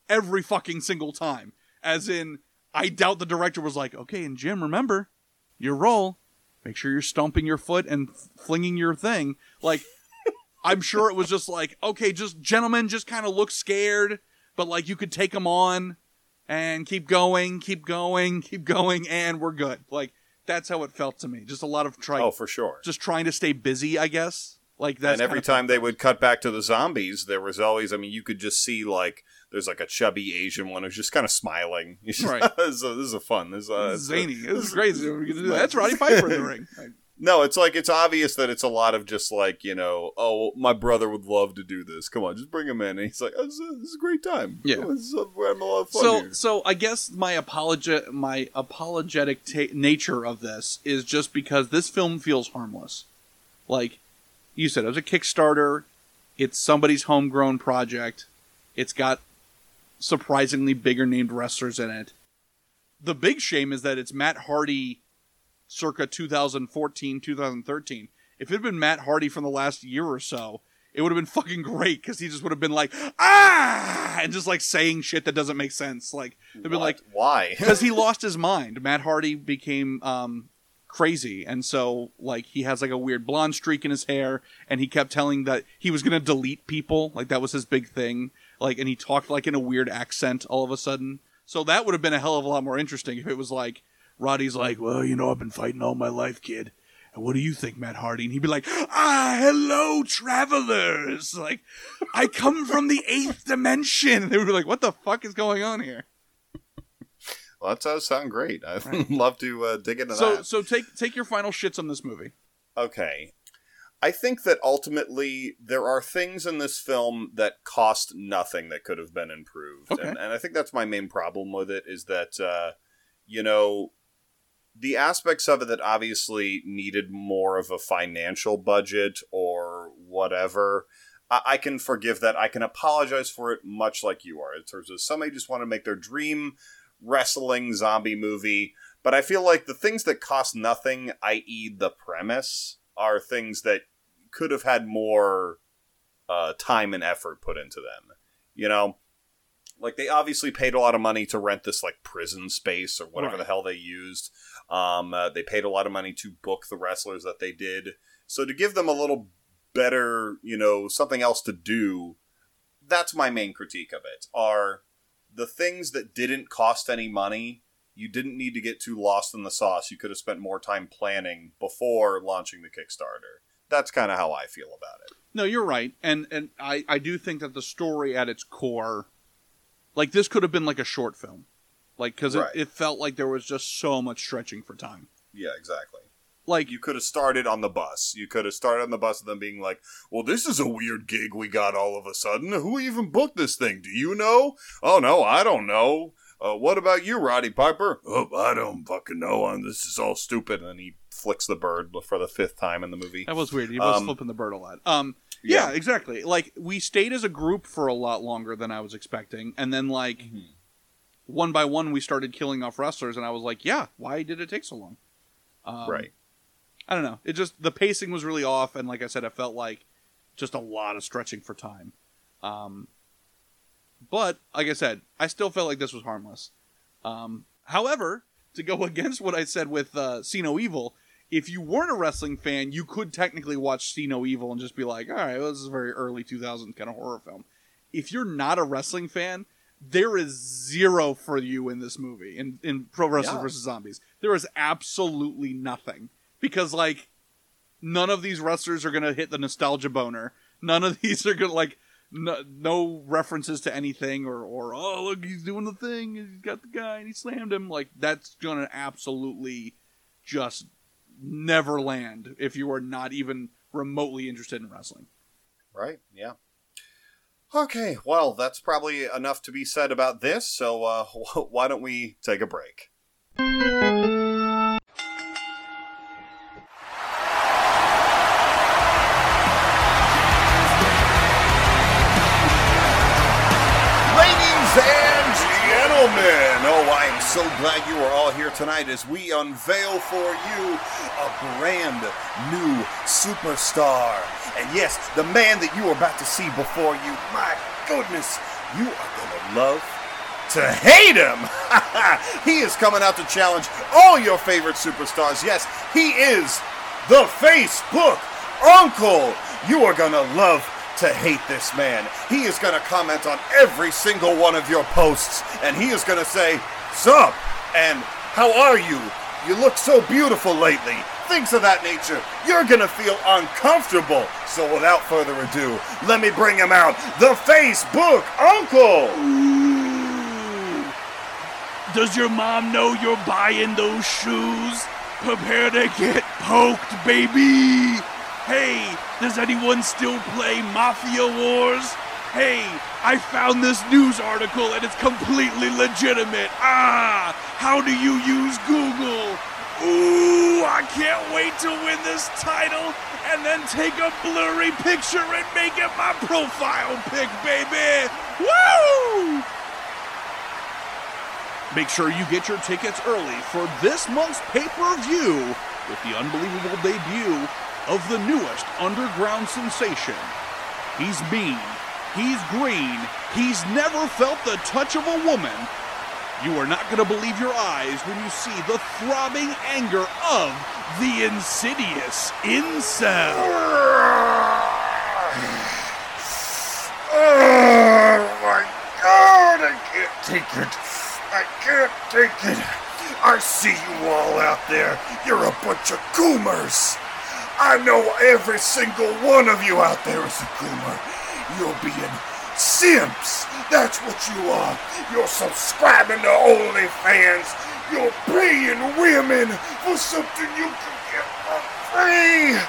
every fucking single time. As in i doubt the director was like okay and jim remember your role. Make sure you're stomping your foot and flinging your thing. Like i'm sure it was just like okay just gentlemen just kind of look scared but like you could take them on and keep going, keep going, keep going, and we're good. Like that's how it felt to me. Just a lot of trying, oh for sure. just trying to stay busy, I guess. Like that. and every time they would cut back to the zombies, there was always, I mean, you could just see like there's like a chubby Asian one who's just kind of smiling. He's just- Right. this, is a, this is a fun. This is, a, This is it's a- zany. This is crazy. We can do. That's Roddy Piper in the ring. No, it's like it's obvious that it's a lot of just like you know, oh, my brother would love to do this. Come on, just bring him in. And he's like, oh, this, is a, this is a great time. Yeah. Oh, is we're a lot of fun so here. so I guess my apologet my apologetic ta- nature of this is just because this film feels harmless. Like you said, it was a Kickstarter. It's somebody's homegrown project. It's got surprisingly bigger named wrestlers in it. The big shame is that it's Matt Hardy circa 2014, 2013. If it had been Matt Hardy from the last year or so, it would have been fucking great because he just would have been like, ah, and just like saying shit that doesn't make sense. Like, they'd been What? like, why? because he lost his mind. Matt Hardy became um, crazy and so like he has like a weird blonde streak in his hair and he kept telling that he was going to delete people like that was his big thing like and he talked like in a weird accent all of a sudden so that would have been a hell of a lot more interesting if it was like roddy's like Well, you know, I've been fighting all my life, kid. And what do you think, Matt Hardy? And he'd be like, Ah, hello, travelers. like i come from the eighth dimension and they would be like what the fuck is going on here Well, that does sound great. I'd love to uh, dig into so that. so take take your final shits on this movie Okay. I think that ultimately there are things in this film that cost nothing that could have been improved. Okay. And, and I think that's my main problem with it is that, uh, you know, the aspects of it that obviously needed more of a financial budget or whatever, I, I can forgive that. I can apologize for it much like you are. In terms of somebody just want to make their dream wrestling zombie movie. But I feel like the things that cost nothing, i.e., the premise, are things that could have had more uh, time and effort put into them. You know, like they obviously paid a lot of money to rent this like prison space or whatever Right. the hell they used. Um, uh, they paid a lot of money to book the wrestlers that they did. So to give them a little better, you know, something else to do, that's my main critique of it. Are the things that didn't cost any money you didn't need to get too lost in the sauce. You could have spent more time planning before launching the Kickstarter. That's kind of how I feel about it. No, you're right, and and I I do think that the story at its core, like this could have been like a short film, like because Right. it, it felt like there was just so much stretching for time. Yeah, exactly. Like You could have started on the bus. You could have started on the bus and then being like, well, this is a weird gig we got all of a sudden. Who even booked this thing? Do you know? Oh, no, I don't know. Uh, what about you, Roddy Piper? Oh, I don't fucking know. And this is all stupid. And then he flicks the bird for the fifth time in the movie. that was weird. He was Um, flipping the bird a lot. Um, yeah. Yeah. exactly. Like we stayed as a group for a lot longer than I was expecting, and then like Mm-hmm. One by one we started killing off wrestlers, and I was like, yeah, why did it take so long? Um, right. I don't know. It just the pacing was really off, and like I said, it felt like just a lot of stretching for time. Um, but like I said, I still felt like this was harmless. Um, however, to go against what I said with uh, See No Evil, if you weren't a wrestling fan, you could technically watch See No Evil and just be like, all right, well, this is a very early 2000s kind of horror film. If you're not a wrestling fan, there is zero for you in this movie in, in Pro Wrestling Yeah. vs. Zombies. There is absolutely nothing because like none of these wrestlers are gonna hit the nostalgia boner. None of these are gonna like no, no references to anything or or oh look he's doing the thing he's got the guy and he slammed him like that's gonna absolutely just never land if you are not even remotely interested in wrestling. Right. Yeah. Okay. Well, that's probably enough to be said about this. So uh, why don't we take a break? So glad you are all here tonight as we unveil for you a brand new superstar. And yes, the man that you are about to see before you, my goodness, you are going to love to hate him. he is coming out to challenge all your favorite superstars. Yes, he is the Facebook Uncle. You are going to love to hate this man. He is going to comment on every single one of your posts, and he is going to say, Sup, and how are you? You look so beautiful lately. Things of that nature. You're to feel uncomfortable. So without further ado, let me bring him out the Facebook Uncle. Does your mom know you're buying those shoes? Prepare to get poked, baby! Hey, does anyone still play Mafia Wars? Hey, I found this news article and it's completely legitimate. Ah, how do you use Google? Ooh, I can't wait to win this title and then take a blurry picture and make it my profile pic, baby! Woo! Make sure you get your tickets early for this month's pay-per-view with the unbelievable debut of the newest underground sensation. He's mean, he's green, he's never felt the touch of a woman. You are not going to believe your eyes when you see the throbbing anger of the insidious incel. Oh my god, I can't take it. I can't take it. I see you all out there. You're a bunch of goomers. I know every single one of you out there is a goomer. You're being simps. That's what you are. You're subscribing to OnlyFans. You're paying women for something you can get for free.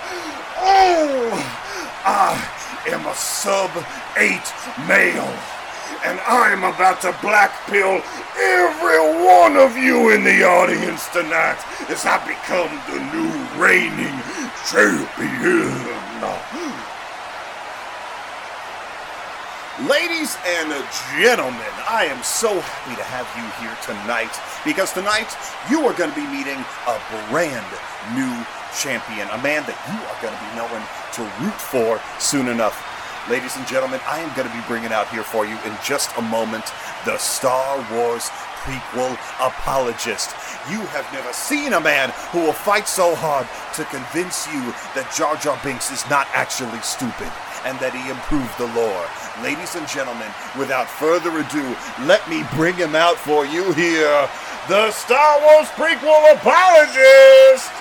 Oh, I am a sub 8 male. And I'm about to blackpill every one of you in the audience tonight as I become the new reigning champion. Ladies and gentlemen, I am so happy to have you here tonight because tonight you are going to be meeting a brand new champion, a man that you are going to be knowing to root for soon enough. Ladies and gentlemen, I am going to be bringing out here for you in just a moment the Star Wars prequel apologist. You have never seen a man who will fight so hard to convince you that Jar Jar Binks is not actually stupid and that he improved the lore. Ladies and gentlemen, without further ado, let me bring him out for you here the Star Wars prequel apologist!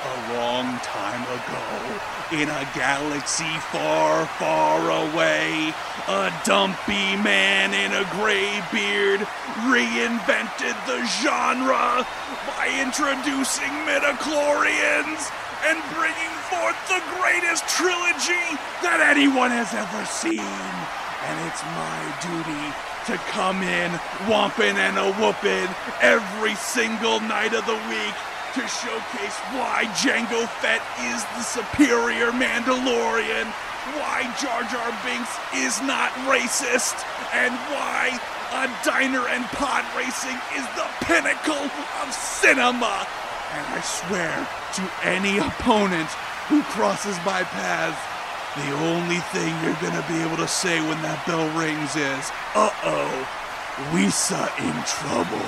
A long time ago, in a galaxy far, far away, a dumpy man in a gray beard reinvented the genre by introducing midichlorians and bringing forth the greatest trilogy that anyone has ever seen. And it's my duty to come in, whomping and a whooping every single night of the week to showcase why Jango Fett is the superior Mandalorian, why Jar Jar Binks is not racist, and why a diner and pod racing is the pinnacle of cinema. And I swear to any opponent who crosses my path, the only thing you're gonna be able to say when that bell rings is, uh oh, Wisa in trouble.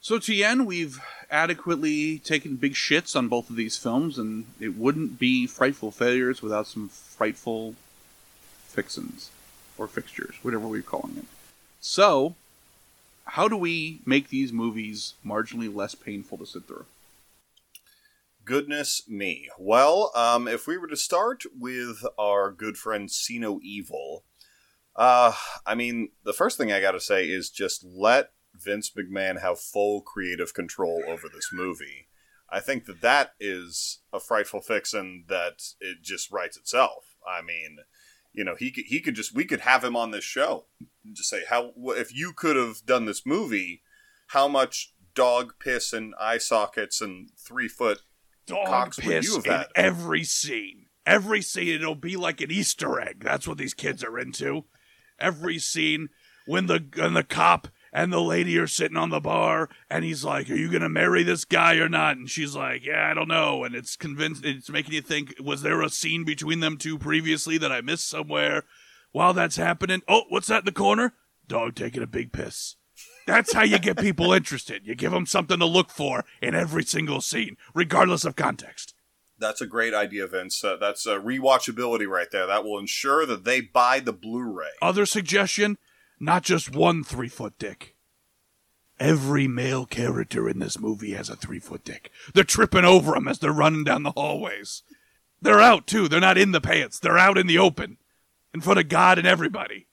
So, Tien, we've adequately taken big shits on both of these films, and it wouldn't be frightful failures without some frightful fixins or fixtures, whatever we're calling it. So, how do we make these movies marginally less painful to sit through? Goodness me. Well, um, if we were to start with our good friend See No Evil, uh, I mean, the first thing I gotta say is just let Vince McMahon have full creative control over this movie. I think that that is a frightful fixin that it just writes itself. I mean, you know, he could, he could just we could have him on this show and just say how if you could have done this movie, how much dog piss and eye sockets and three foot Dog would piss you have in every scene. Every scene, it'll be like an Easter egg. That's what these kids are into. Every scene, when the when the cop and the lady are sitting on the bar, and he's like, "Are you gonna marry this guy or not?" And she's like, "Yeah, I don't know." And it's convinced. It's making you think: Was there a scene between them two previously that I missed somewhere? While that's happening, oh, what's that in the corner? Dog taking a big piss. That's how you get people interested. You give them something to look for in every single scene, regardless of context. That's a great idea, Vince. Uh, that's uh, rewatchability right there. That will ensure that they buy the Blu-ray. Other suggestion: not just one three foot dick. Every male character in this movie has a three foot dick. They're tripping over them as they're running down the hallways. They're out too. They're not in the pants. They're out in the open, in front of God and everybody.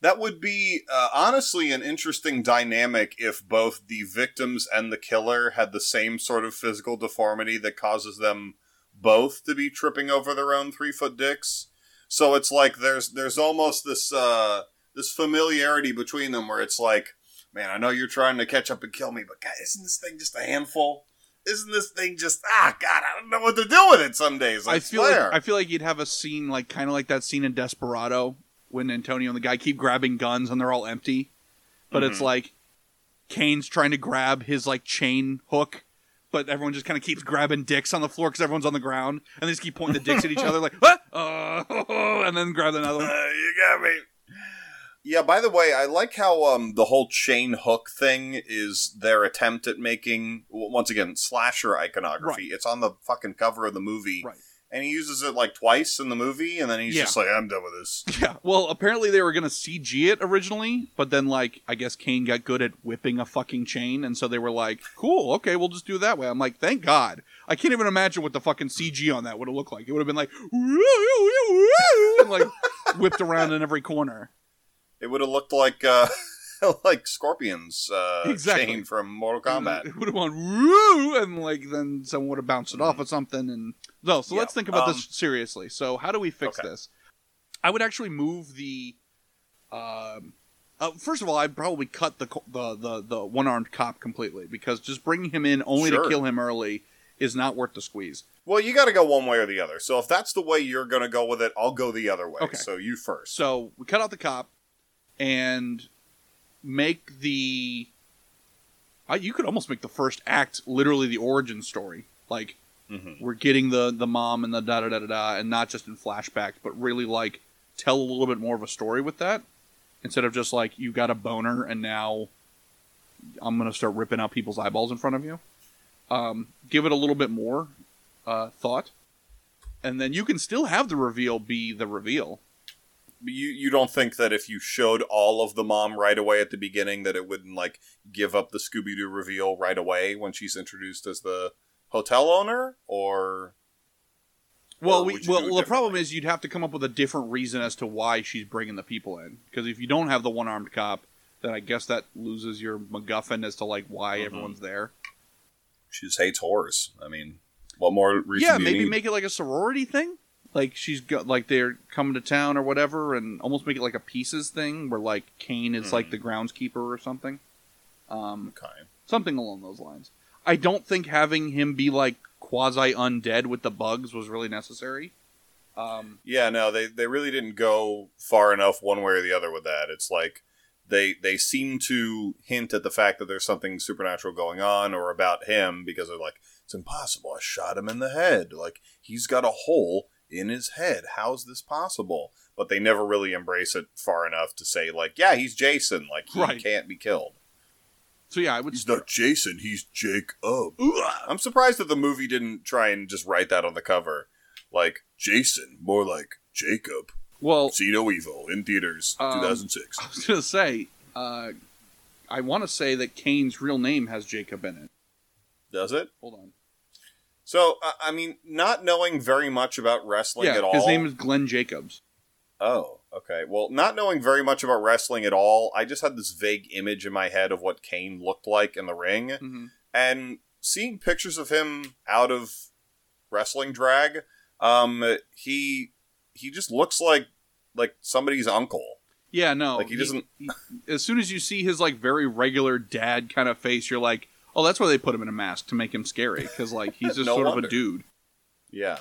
That would be uh, honestly an interesting dynamic if both the victims and the killer had the same sort of physical deformity that causes them both to be tripping over their own three foot dicks. So it's like there's there's almost this uh, this familiarity between them where it's like, man, I know you're trying to catch up and kill me, but God, isn't this thing just a handful? Isn't this thing just ah God? I don't know what to do with it. Some days I, I feel like I feel like you'd have a scene like kind of like that scene in Desperado when Antonio and the guy keep grabbing guns and they're all empty, but it's Mhm. like Kane's trying to grab his like chain hook, but everyone just kind of keeps grabbing dicks on the floor because everyone's on the ground, and they just keep pointing the dicks at each other like what? Uh, and then grab another one. you got me. Yeah, by the way, I like how um the whole chain hook thing is their attempt at making once again slasher iconography. It's on the fucking cover of the movie. Right. And he uses it like twice in the movie and then he's Yeah. just like I'm done with this. Yeah. Well, apparently they were gonna CG it originally, but then like I guess Kane got good at whipping a fucking chain, and so they were like, "Cool, okay, we'll just do it that way." I'm like, "Thank God!" I can't even imagine what the fucking CG on that would have looked like. It would have been like, and like whipped around in every corner. It would have looked like uh like Scorpion's uh Exactly. chain from Mortal Kombat. It would have gone woo, and like then someone would have bounced it off of something. And no, so Yeah, let's think about um, this seriously. So how do we fix Okay. this? I would actually move the. Um, uh, first of all, I'd probably cut the the the, the one armed cop completely because just bringing him in only Sure. to kill him early is not worth the squeeze. Well, you got to go one way or the other. So if that's the way you're going to go with it, I'll go the other way. Okay. So you first. So we cut out the cop and make the. I you could almost make the first act literally the origin story. Like Mhm. we're getting the the mom and the da da da da da, and not just in flashbacks, but really like tell a little bit more of a story with that instead of just like you got a boner and now I'm gonna start ripping out people's eyeballs in front of you. Um, give it a little bit more uh, thought, and then you can still have the reveal be the reveal. You you don't think that if you showed all of the mom right away at the beginning that it wouldn't like give up the Scooby Doo reveal right away when she's introduced as the hotel owner or Well, we, well, the problem is you'd have to come up with a different reason as to why she's bringing the people in. Because if you don't have the one-armed cop, then I guess that loses your MacGuffin as to like why Mhm. everyone's there. she just hates horrors? I mean, what more reason? yeah, do you maybe make it like a sorority thing. Like she's got like they're coming to town or whatever, and almost make it like a pieces thing where like Kane is like Mhm. the groundskeeper or something. Um, Okay. something along those lines. I don't think having him be like quasi undead with the bugs was really necessary. Um, Yeah, no, they they really didn't go far enough one way or the other with that. It's like they they seem to hint at the fact that there's something supernatural going on or about him because they're like, it's impossible. I shot him in the head. Like he's got a hole in his head. How's this possible? But they never really embrace it far enough to say like, yeah, he's Jason. Like he Right. can't be killed. so yeah, I would. He's not Jason, he's Jacob. I'm surprised that the movie didn't try and just write that on the cover. Like Jason, more like Jacob. well, See no evil in theaters, Um, 2006. I was gonna say, uh, I want to say that Kane's real name has Jacob in it. does it? Hold on. So, I- I mean, not knowing very much about wrestling yeah, at all. his name is Glenn Jacobs. Oh, okay. Well, not knowing very much about wrestling at all, I just had this vague image in my head of what Kane looked like in the ring. hmm And seeing pictures of him out of wrestling drag, um, he he just looks like like somebody's uncle. Yeah, no, Like, he doesn't- he- as soon as you see his like very regular dad kind of face, you're like, oh, that's why they put him in a mask to make him scary because like he's just No sort of a dude. Yeah.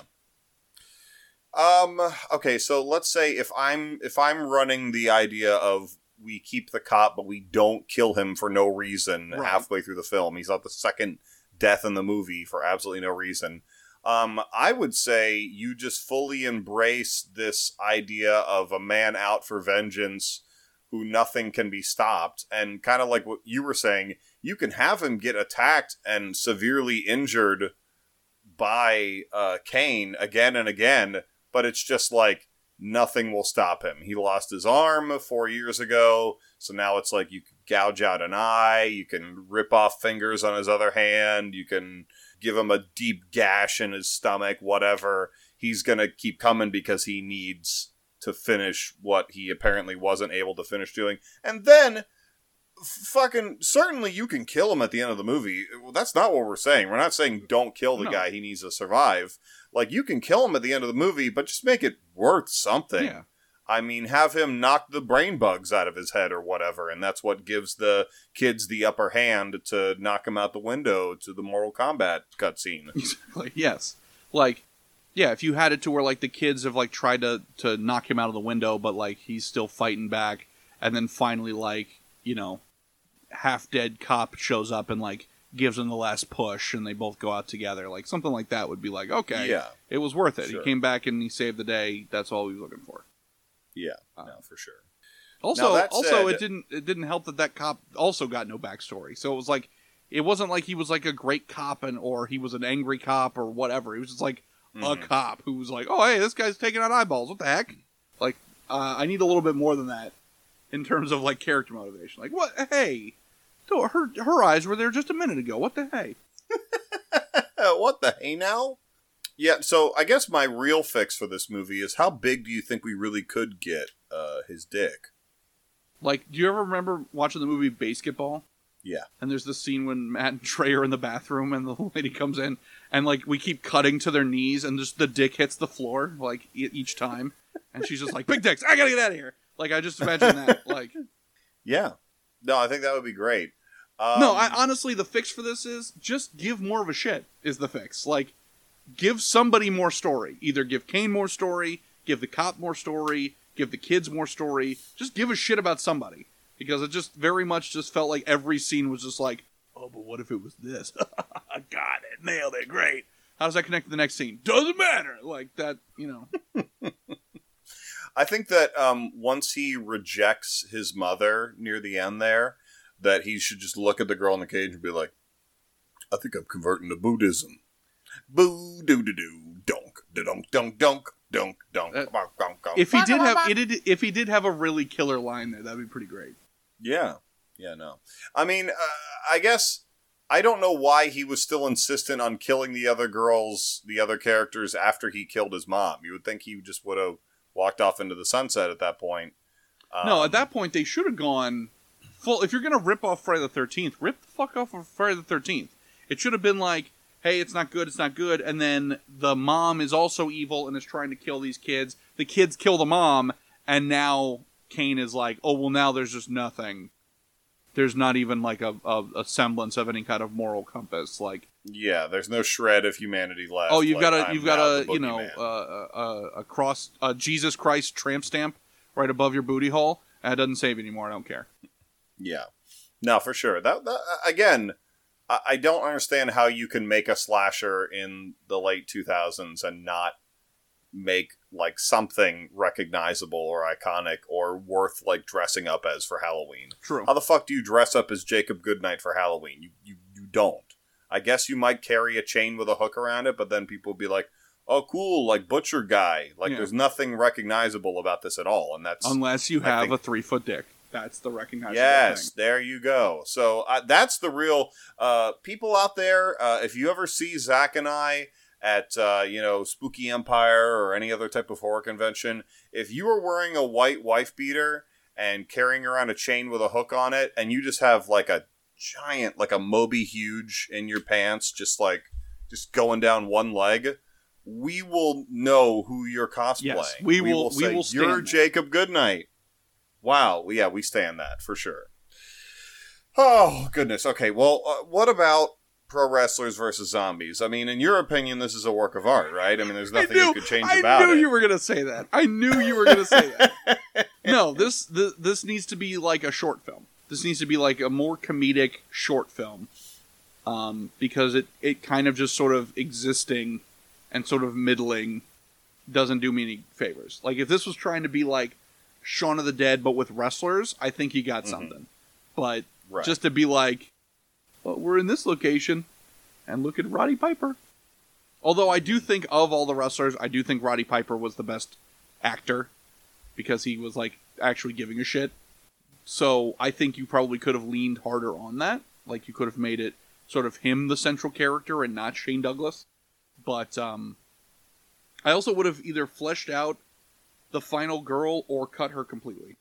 Um. Okay. So let's say if I'm if I'm running the idea of we keep the cop but we don't kill him for no reason Right. halfway through the film. He's not the second death in the movie for absolutely no reason. Um, I would say you just fully embrace this idea of a man out for vengeance who nothing can be stopped. And kind of like what you were saying, you can have him get attacked and severely injured by uh, Kane again and again, but it's just like nothing will stop him. He lost his arm four years ago, so now it's like you can gouge out an eye, you can rip off fingers on his other hand, you can give him a deep gash in his stomach, whatever. He's gonna keep coming because he needs to finish what he apparently wasn't able to finish doing. And then fucking certainly you can kill him at the end of the movie. Well, that's not what we're saying. We're not saying don't kill the No. guy. He needs to survive. Like you can kill him at the end of the movie, but just make it worth something. Yeah. I mean, have him knock the brain bugs out of his head or whatever, and that's what gives the kids the upper hand to knock him out the window to the Mortal Kombat cutscene. Exactly. Yes. Like, yeah, if you had it to where like the kids have like tried to to knock him out of the window, but like he's still fighting back, and then finally like you know, half dead cop shows up and like gives him the last push and they both go out together. Like something like that would be like, okay, Yeah. it was worth it. Sure. He came back and he saved the day. That's all he was looking for. Yeah, Uh, no, for sure. Also, also said- it didn't it didn't help that that cop also got no backstory. So it was like it wasn't like he was like a great cop and or he was an angry cop or whatever. He was just like a Mhm. cop who was like, oh hey, this guy's taking out eyeballs. What the heck? Like uh, I need a little bit more than that in terms of like character motivation. Like what? Hey, no, her her eyes were there just a minute ago. What the hey? What the hey now? Yeah, so I guess my real fix for this movie is how big do you think we really could get uh, his dick? Like, do you ever remember watching the movie BASEketball? Yeah. And there's the scene when Matt and Trey are in the bathroom and the lady comes in and like we keep cutting to their knees and just the dick hits the floor like e- each time and she's just like big dicks I gotta get out of here like I just imagine that like Yeah. No, I think that would be great. Um, no I honestly the fix for this is just give more of a shit is the fix. Like give somebody more story. Either give Kane more story give the cop more story give the kids more story. Just give a shit about somebody. Because it just very much just felt like every scene was just like oh but what if it was this? I got it. Nailed it. Great. How does that connect to the next scene? Doesn't matter. Like that you know. I think that um, once he rejects his mother near the end there, that he should just look at the girl in the cage and be like, I think I'm converting to Buddhism. Boo doo doo doo donk da donk donk donk donk donk Uh, bonk, donk, donk. if he did have it did, if he did have a really killer line there that'd be pretty great Yeah. Yeah, no. I mean, uh, I guess I don't know why he was still insistent on killing the other girls, the other characters after he killed his mom. You would think he just would have walked off into the sunset at that point. no Um, at that point they should have gone full if you're gonna rip off friday the 13th rip the fuck off of friday the 13th it should have been like hey it's not good it's not good and then the mom is also evil and is trying to kill these kids the kids kill the mom and now kane is like oh well now there's just nothing there's not even like a, a, a semblance of any kind of moral compass like Yeah, there's no shred of humanity left. oh you've like, got a you've got a you know boogeyman. uh, a, a cross a jesus christ tramp stamp right above your booty hole That doesn't save anymore i don't care Yeah, no, for sure. That, that again, I, I don't understand how you can make a slasher in the late two thousands and not make like something recognizable or iconic or worth like dressing up as for Halloween. true How the fuck do you dress up as Jacob Goodnight for Halloween? You you, you don't. I guess you might carry a chain with a hook around it, but then people would be like, "Oh, cool, like butcher guy." Like, Yeah. there's nothing recognizable about this at all, and that's unless you have think- a three foot dick. That's the recognizable Yes, thing. there you go. So uh, that's the real uh, people out there. Uh, if you ever see Zach and I at uh, you know Spooky Empire or any other type of horror convention, if you are wearing a white wife beater and carrying around a chain with a hook on it, and you just have like a giant, like a Moby huge in your pants, just like just going down one leg. We will know who you're cosplaying. Yes, we will- we say, will stand You're. Jacob Goodnight. Wow. Yeah, we stand that for sure. Oh goodness. Okay. Well, uh, what about pro wrestlers versus zombies? I mean, in your opinion, this is a work of art, right? I mean, there's nothing knew, you could change I about it. I knew you were gonna say that. I knew you were gonna say that. no, this, this this needs to be like a short film. This needs to be like a more comedic short film, um, because it it kind of just sort of existing and sort of middling doesn't do me any favors. Like if this was trying to be like Shaun of the Dead but with wrestlers, I think he got something. But Mm-hmm. Right. just to be like, well, we're in this location, and look at Roddy Piper. Although I do think of all the wrestlers, I do think Roddy Piper was the best actor because he was like actually giving a shit. So I think you probably could have leaned harder on that. Like you could have made it sort of him the central character and not Shane Douglas. But um I also would have either fleshed out the final girl or cut her completely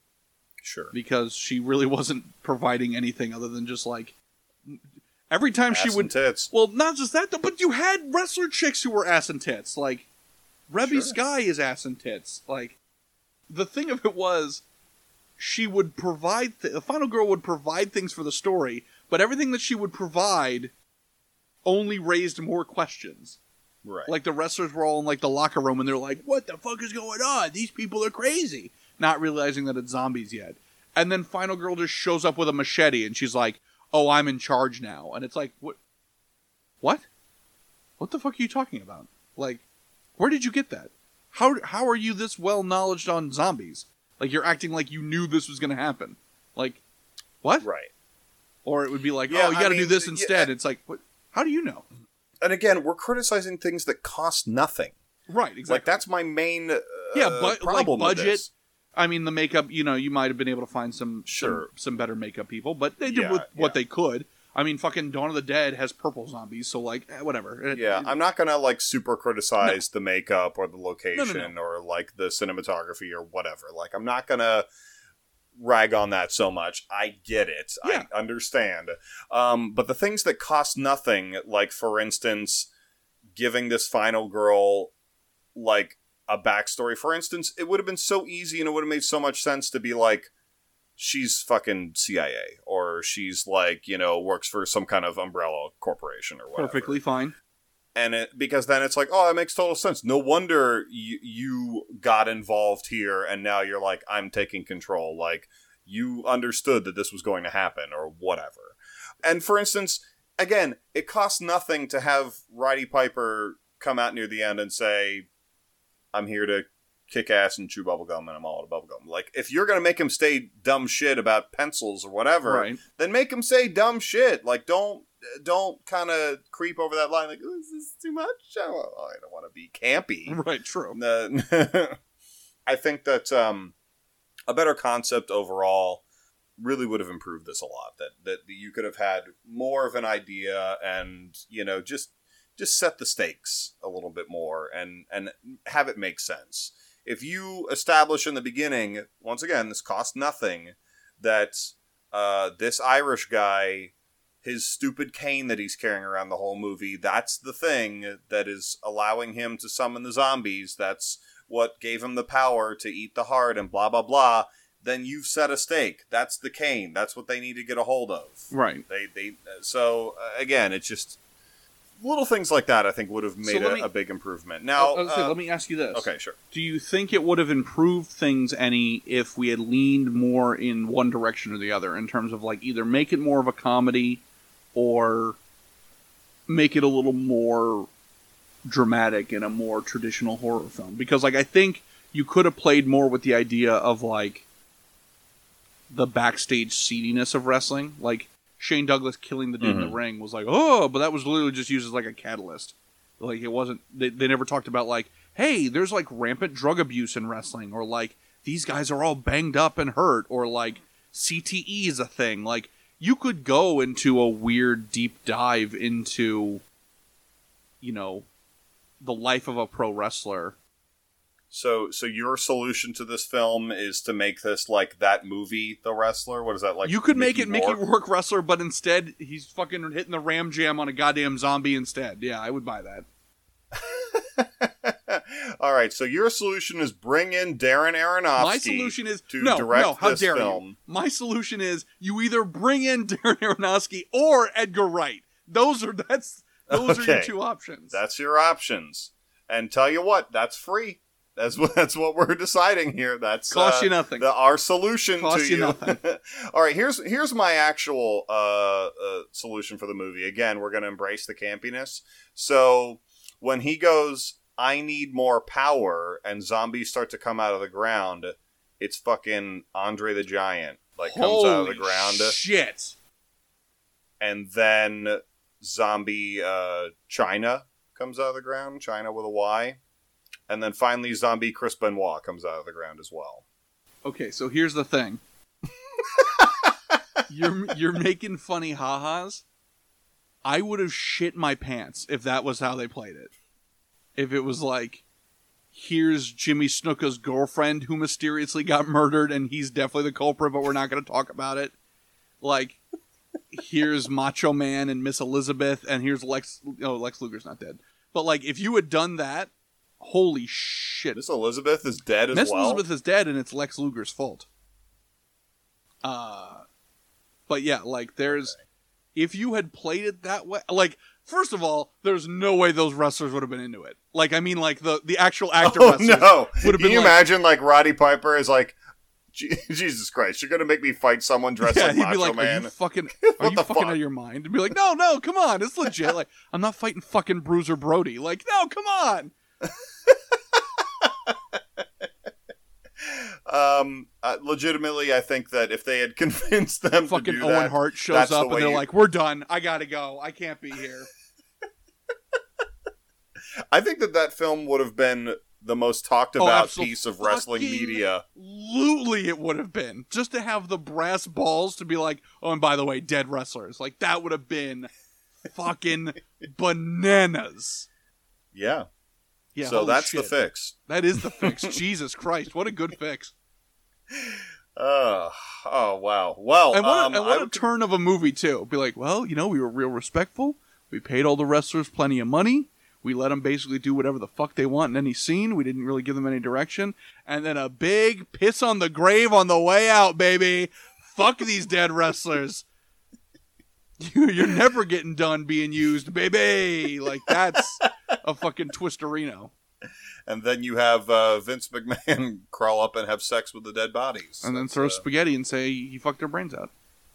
sure. because she really wasn't providing anything other than just like every time she would and tits. well, not just that, though, but you had wrestler chicks who were ass and tits. Like, Reby Sure. Sky is ass and tits. Like, the thing of it was, she would provide, th- the final girl would provide things for the story, but everything that she would provide only raised more questions. Right. Like, the wrestlers were all in, like, the locker room, and they're like, what the fuck is going on? These people are crazy. Not realizing that it's zombies yet. And then Final Girl just shows up with a machete, and she's like, "Oh, I'm in charge now," and it's like, what? What? What the fuck are you talking about? Like, where did you get that? How how are you this well knowledged on zombies? Like you're acting like you knew this was going to happen. Like, what? Right. Or it would be like, Yeah, oh, you got to do this yeah, instead. it's like, what? How do you know? And again, we're criticizing things that cost nothing. Right. Exactly. Like that's my main uh, Yeah, but, like, budget. I mean, the makeup. You know, you might have been able to find some Sure. some, some better makeup people, but they did Yeah, with what they could. I mean, fucking Dawn of the Dead has purple zombies, so like, eh, whatever. It- Yeah, it- I'm not gonna like super criticize the makeup or the location no. or like the cinematography or whatever. Like I'm not gonna rag on that so much. I get it. Yeah. I understand. Um, but the things that cost nothing, like for instance, giving this final girl like a backstory. For instance, it would have been so easy and it would have made so much sense to be like she's fucking CIA or she's like, you know, works for some kind of umbrella corporation or whatever perfectly fine. And it because then it's like oh that makes total sense no wonder you, you got involved here and now you're like i'm taking control like you understood that this was going to happen or whatever and for instance again it costs nothing to have roddy piper come out near the end and say i'm here to kick ass and chew bubblegum and i'm all out of bubblegum like if you're gonna make him say dumb shit about pencils or whatever Right. then make him say dumb shit. Like don't don't kind of creep over that line. Like oh, is this too much? Oh, I don't want to be campy. Right. True. Uh, I think that um, a better concept overall really would have improved this a lot. That that you could have had more of an idea and you know just just set the stakes a little bit more and and have it make sense. If you establish in the beginning, once again, this cost nothing, that uh, this Irish guy, his stupid cane that he's carrying around the whole movie, that's the thing that is allowing him to summon the zombies. That's what gave him the power to eat the heart and blah blah blah. Then you've set a stake. That's the cane. That's what they need to get a hold of. Right. They they so uh, again, it's just little things like that. I think would have made let a, me- a big improvement. Now, was say, uh, let me ask you this. okay, sure. Do you think it would have improved things any if we had leaned more in one direction or the other in terms of like either make it more of a comedy or make it a little more dramatic in a more traditional horror film? Because like I think you could have played more with the idea of like the backstage seediness of wrestling. Like Shane Douglas killing the dude in the mm-hmm. ring was like, oh, but that was literally just used as like a catalyst. Like it wasn't. They, they never talked about like, hey, there's like rampant drug abuse in wrestling, or like these guys are all banged up and hurt, or like CTE is a thing. Like you could go into a weird deep dive into, you know, the life of a pro wrestler. So, so your solution to this film is to make this like that movie, The Wrestler. What is that like? you could make it Mickey Rourke? Rourke wrestler, but instead he's fucking hitting the ram jam on a goddamn zombie instead. Yeah, I would buy that. All right. So your solution is bring in Darren Aronofsky. My solution is to no, direct no. How this dare film. you? My solution is you either bring in Darren Aronofsky or Edgar Wright. Those are that's those are your two options. That's your options. And tell you what, that's free. That's what that's what we're deciding here. That's Cost uh, you nothing. The, our solution Cost to you you. nothing. All right, here's here's my actual uh, uh, solution for the movie. Again, we're going to embrace the campiness. So when he goes, "I need more power," and zombies start to come out of the ground, it's fucking Andre the Giant like comes out of the ground, Shit. and then zombie uh, Chyna comes out of the ground. Chyna with a Y. And then finally, zombie Chris Benoit comes out of the ground as well. Okay, so here's the thing. you're you're making funny ha-has. I would have shit my pants if that was how they played it. If it was like, here's Jimmy Snuka's girlfriend who mysteriously got murdered and he's definitely the culprit, but we're not going to talk about it. Like, here's Macho Man and Miss Elizabeth, and here's Lex. Oh, Lex Luger's not dead. But like, if you had done that, holy shit! Miss Elizabeth is dead as well. Miss well. Elizabeth is dead, and it's Lex Luger's fault. Uh, but yeah, like there's, if you had played it that way, like first of all, there's no way those wrestlers would have been into it. Like I mean, like the the actual actor Oh wrestlers no! would have Can been you like, imagine like Roddy Piper is like Jesus Christ, you're gonna make me fight someone dressed yeah, like Macho be like, "Are Man? you fucking? Are What you the fucking fuck? out of your mind?" And be like, "No, no, come on, it's legit. Like, I'm not fighting fucking Bruiser Brody. Like, no, come on." Um, uh, legitimately, I think that if they had convinced them Fucking to do Owen that, Hart shows up, and they're you- like, "We're done. I gotta go. I can't be here." I think that that film would have been the most talked Oh, about piece of wrestling media. Absolutely, it would have been just to have the brass balls to be like, "Oh, and by the way, dead wrestlers." Like that would have been fucking bananas. Yeah. Yeah. so that's the fix. That is the fix. Jesus Christ, what a good fix! Uh, oh wow. Well, And what, um, a, and I what a would- turn of a movie too. Be like, well, you know, we were real respectful. We paid all the wrestlers plenty of money. We let them basically do whatever the fuck they want in any scene. We didn't really give them any direction. And then a big piss on the grave on the way out, baby. Fuck these dead wrestlers. You, you're never getting done being used, baby. Like that's a fucking twisterino. and then you have uh, Vince McMahon crawl up and have sex with the dead bodies, And then throw uh, spaghetti and say he fucked their brains out.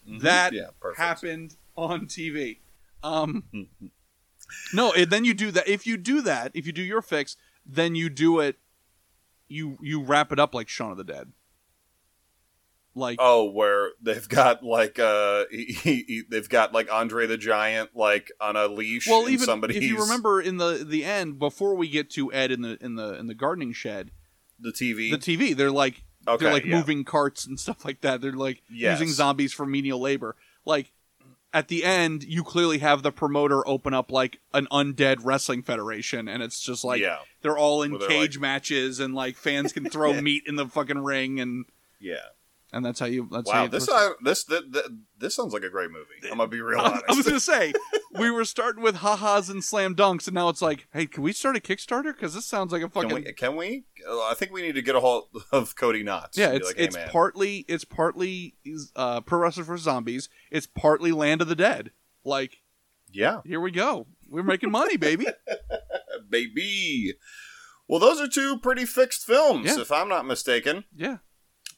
mhm. That yeah, happened on TV. Um, no, and then you do that. If you do that, if you do your fix, then you do it. You you wrap it up like Shaun of the Dead. Like Oh, where they've got like uh, he, he, he- they've got like Andre the Giant like on a leash. well, even somebody's, if you remember in the the end before we get to Ed in the in the in the gardening shed, the TV. the TV they're like Okay, they're like yeah. moving carts and stuff like that. They're like Yes. using zombies for menial labor. Like at the end, you clearly have the promoter open up like an undead wrestling federation, and it's just like yeah, they're all in Where they're cage like- matches, and like fans can throw meat in the fucking ring, and yeah. And that's how you. That's how Wow, you this uh, this, this this sounds like a great movie. I'm gonna be real I, honest. I was gonna say we were starting with ha-has and slam dunks, and now it's like, hey, can we start a Kickstarter? Because this sounds like a fucking Can we? Can we? I think we need to get a hold of Cody Knotts. Yeah, it's like, hey, it's man, partly it's partly uh, pro wrestler for zombies. It's partly Land of the Dead. Like yeah, here we go. We're making money, baby. baby. Well, those are two pretty fixed films, Yeah. if I'm not mistaken. Yeah.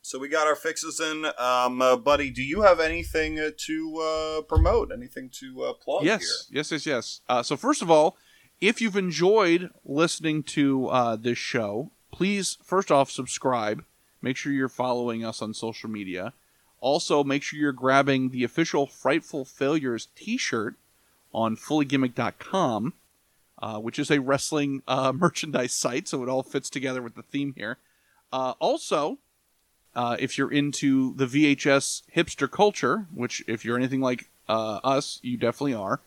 So we got our fixes in. Um, uh, buddy, do you have anything uh, to uh, promote? Anything to uh, plug yes, yes, yes, yes. Uh, so first of all, if you've enjoyed listening to uh, this show, please first off subscribe. Make sure you're following us on social media. Also, make sure you're grabbing the official Frightful Failures T-shirt on fullygimmick.com, uh, which is a wrestling uh, merchandise site, so it all fits together with the theme here. Uh, also, uh, if you're into the VHS hipster culture, which if you're anything like uh, us, you definitely are,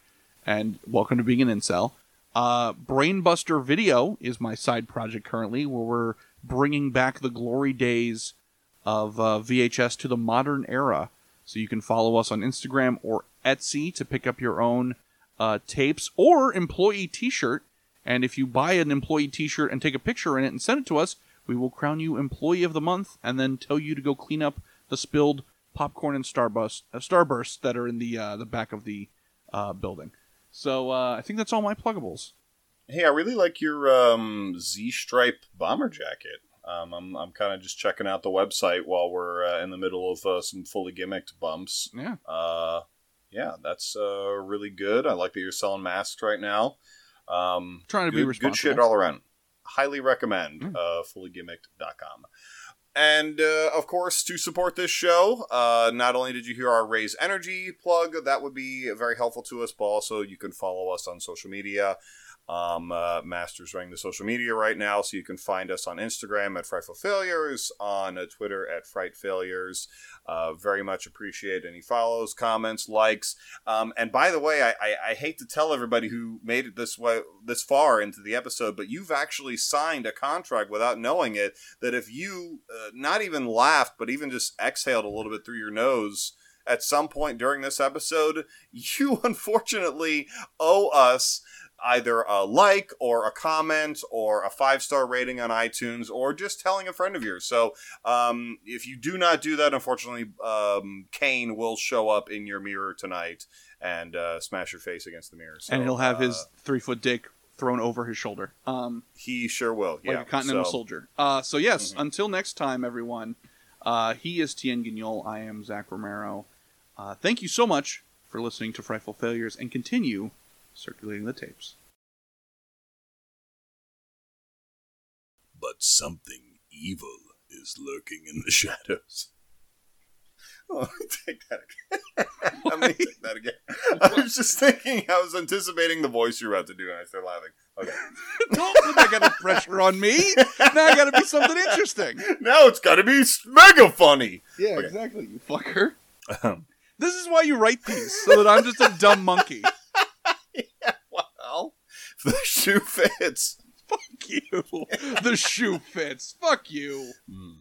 and welcome to being an incel. Uh, Brainbuster Video is my side project currently, where we're bringing back the glory days of uh, VHS to the modern era. So you can follow us on Instagram or Etsy to pick up your own uh, tapes or employee T-shirt. And if you buy an employee T-shirt and take a picture in it and send it to us, we will crown you Employee of the Month and then tell you to go clean up the spilled popcorn and Starburst, uh, Starburst that are in the uh, the back of the uh, building. So uh, I think that's all my pluggables. Hey, I really like your um, Z Stripe bomber jacket. Um, I'm, I'm kind of just checking out the website while we're uh, in the middle of uh, some fully gimmicked bumps. Yeah. Uh, yeah, that's uh, really good. I like that you're selling masks right now. Um, Trying to good, be Good shit all around. Highly recommend Mm. uh, fullygimmicked.com. And uh, of course, to support this show, uh, not only did you hear our Raze Energy plug, that would be very helpful to us, but also you can follow us on social media. Um, uh, Master's running the social media right now, so you can find us on Instagram at Frightful Failures, on uh, Twitter at Fright Failures. Uh, very much appreciate any follows, comments, likes. Um, and by the way, I, I, I hate to tell everybody who made it this way this far into the episode, but you've actually signed a contract without knowing it. That if you uh, not even laughed, but even just exhaled a little bit through your nose at some point during this episode, you unfortunately owe us either a like or a comment or a five star rating on iTunes or just telling a friend of yours. So um, if you do not do that, unfortunately, um, Kane will show up in your mirror tonight and uh, smash your face against the mirror. So, and he'll have uh, his three foot dick thrown over his shoulder. Um, He sure will. like yeah, a continental so- soldier. Uh, so yes, Mhm. until next time, everyone. Uh, he is Tien Guignol. I am Zach Romero. Uh, thank you so much for listening to Frightful Failures and continue circulating the tapes. But something evil is lurking in the shadows. Oh, take that again. Let me take that again. I was just thinking, I was anticipating the voice you're about to do, and I started laughing. Okay. Don't put that kind of pressure on me. Now I got to be something interesting. Now it's got to be s- mega funny. Yeah, Okay. exactly. You fucker. Um, This is why you write these, so that I'm just a dumb monkey. well, the shoe fits. Fuck you. The shoe fits. Fuck you. Hmm.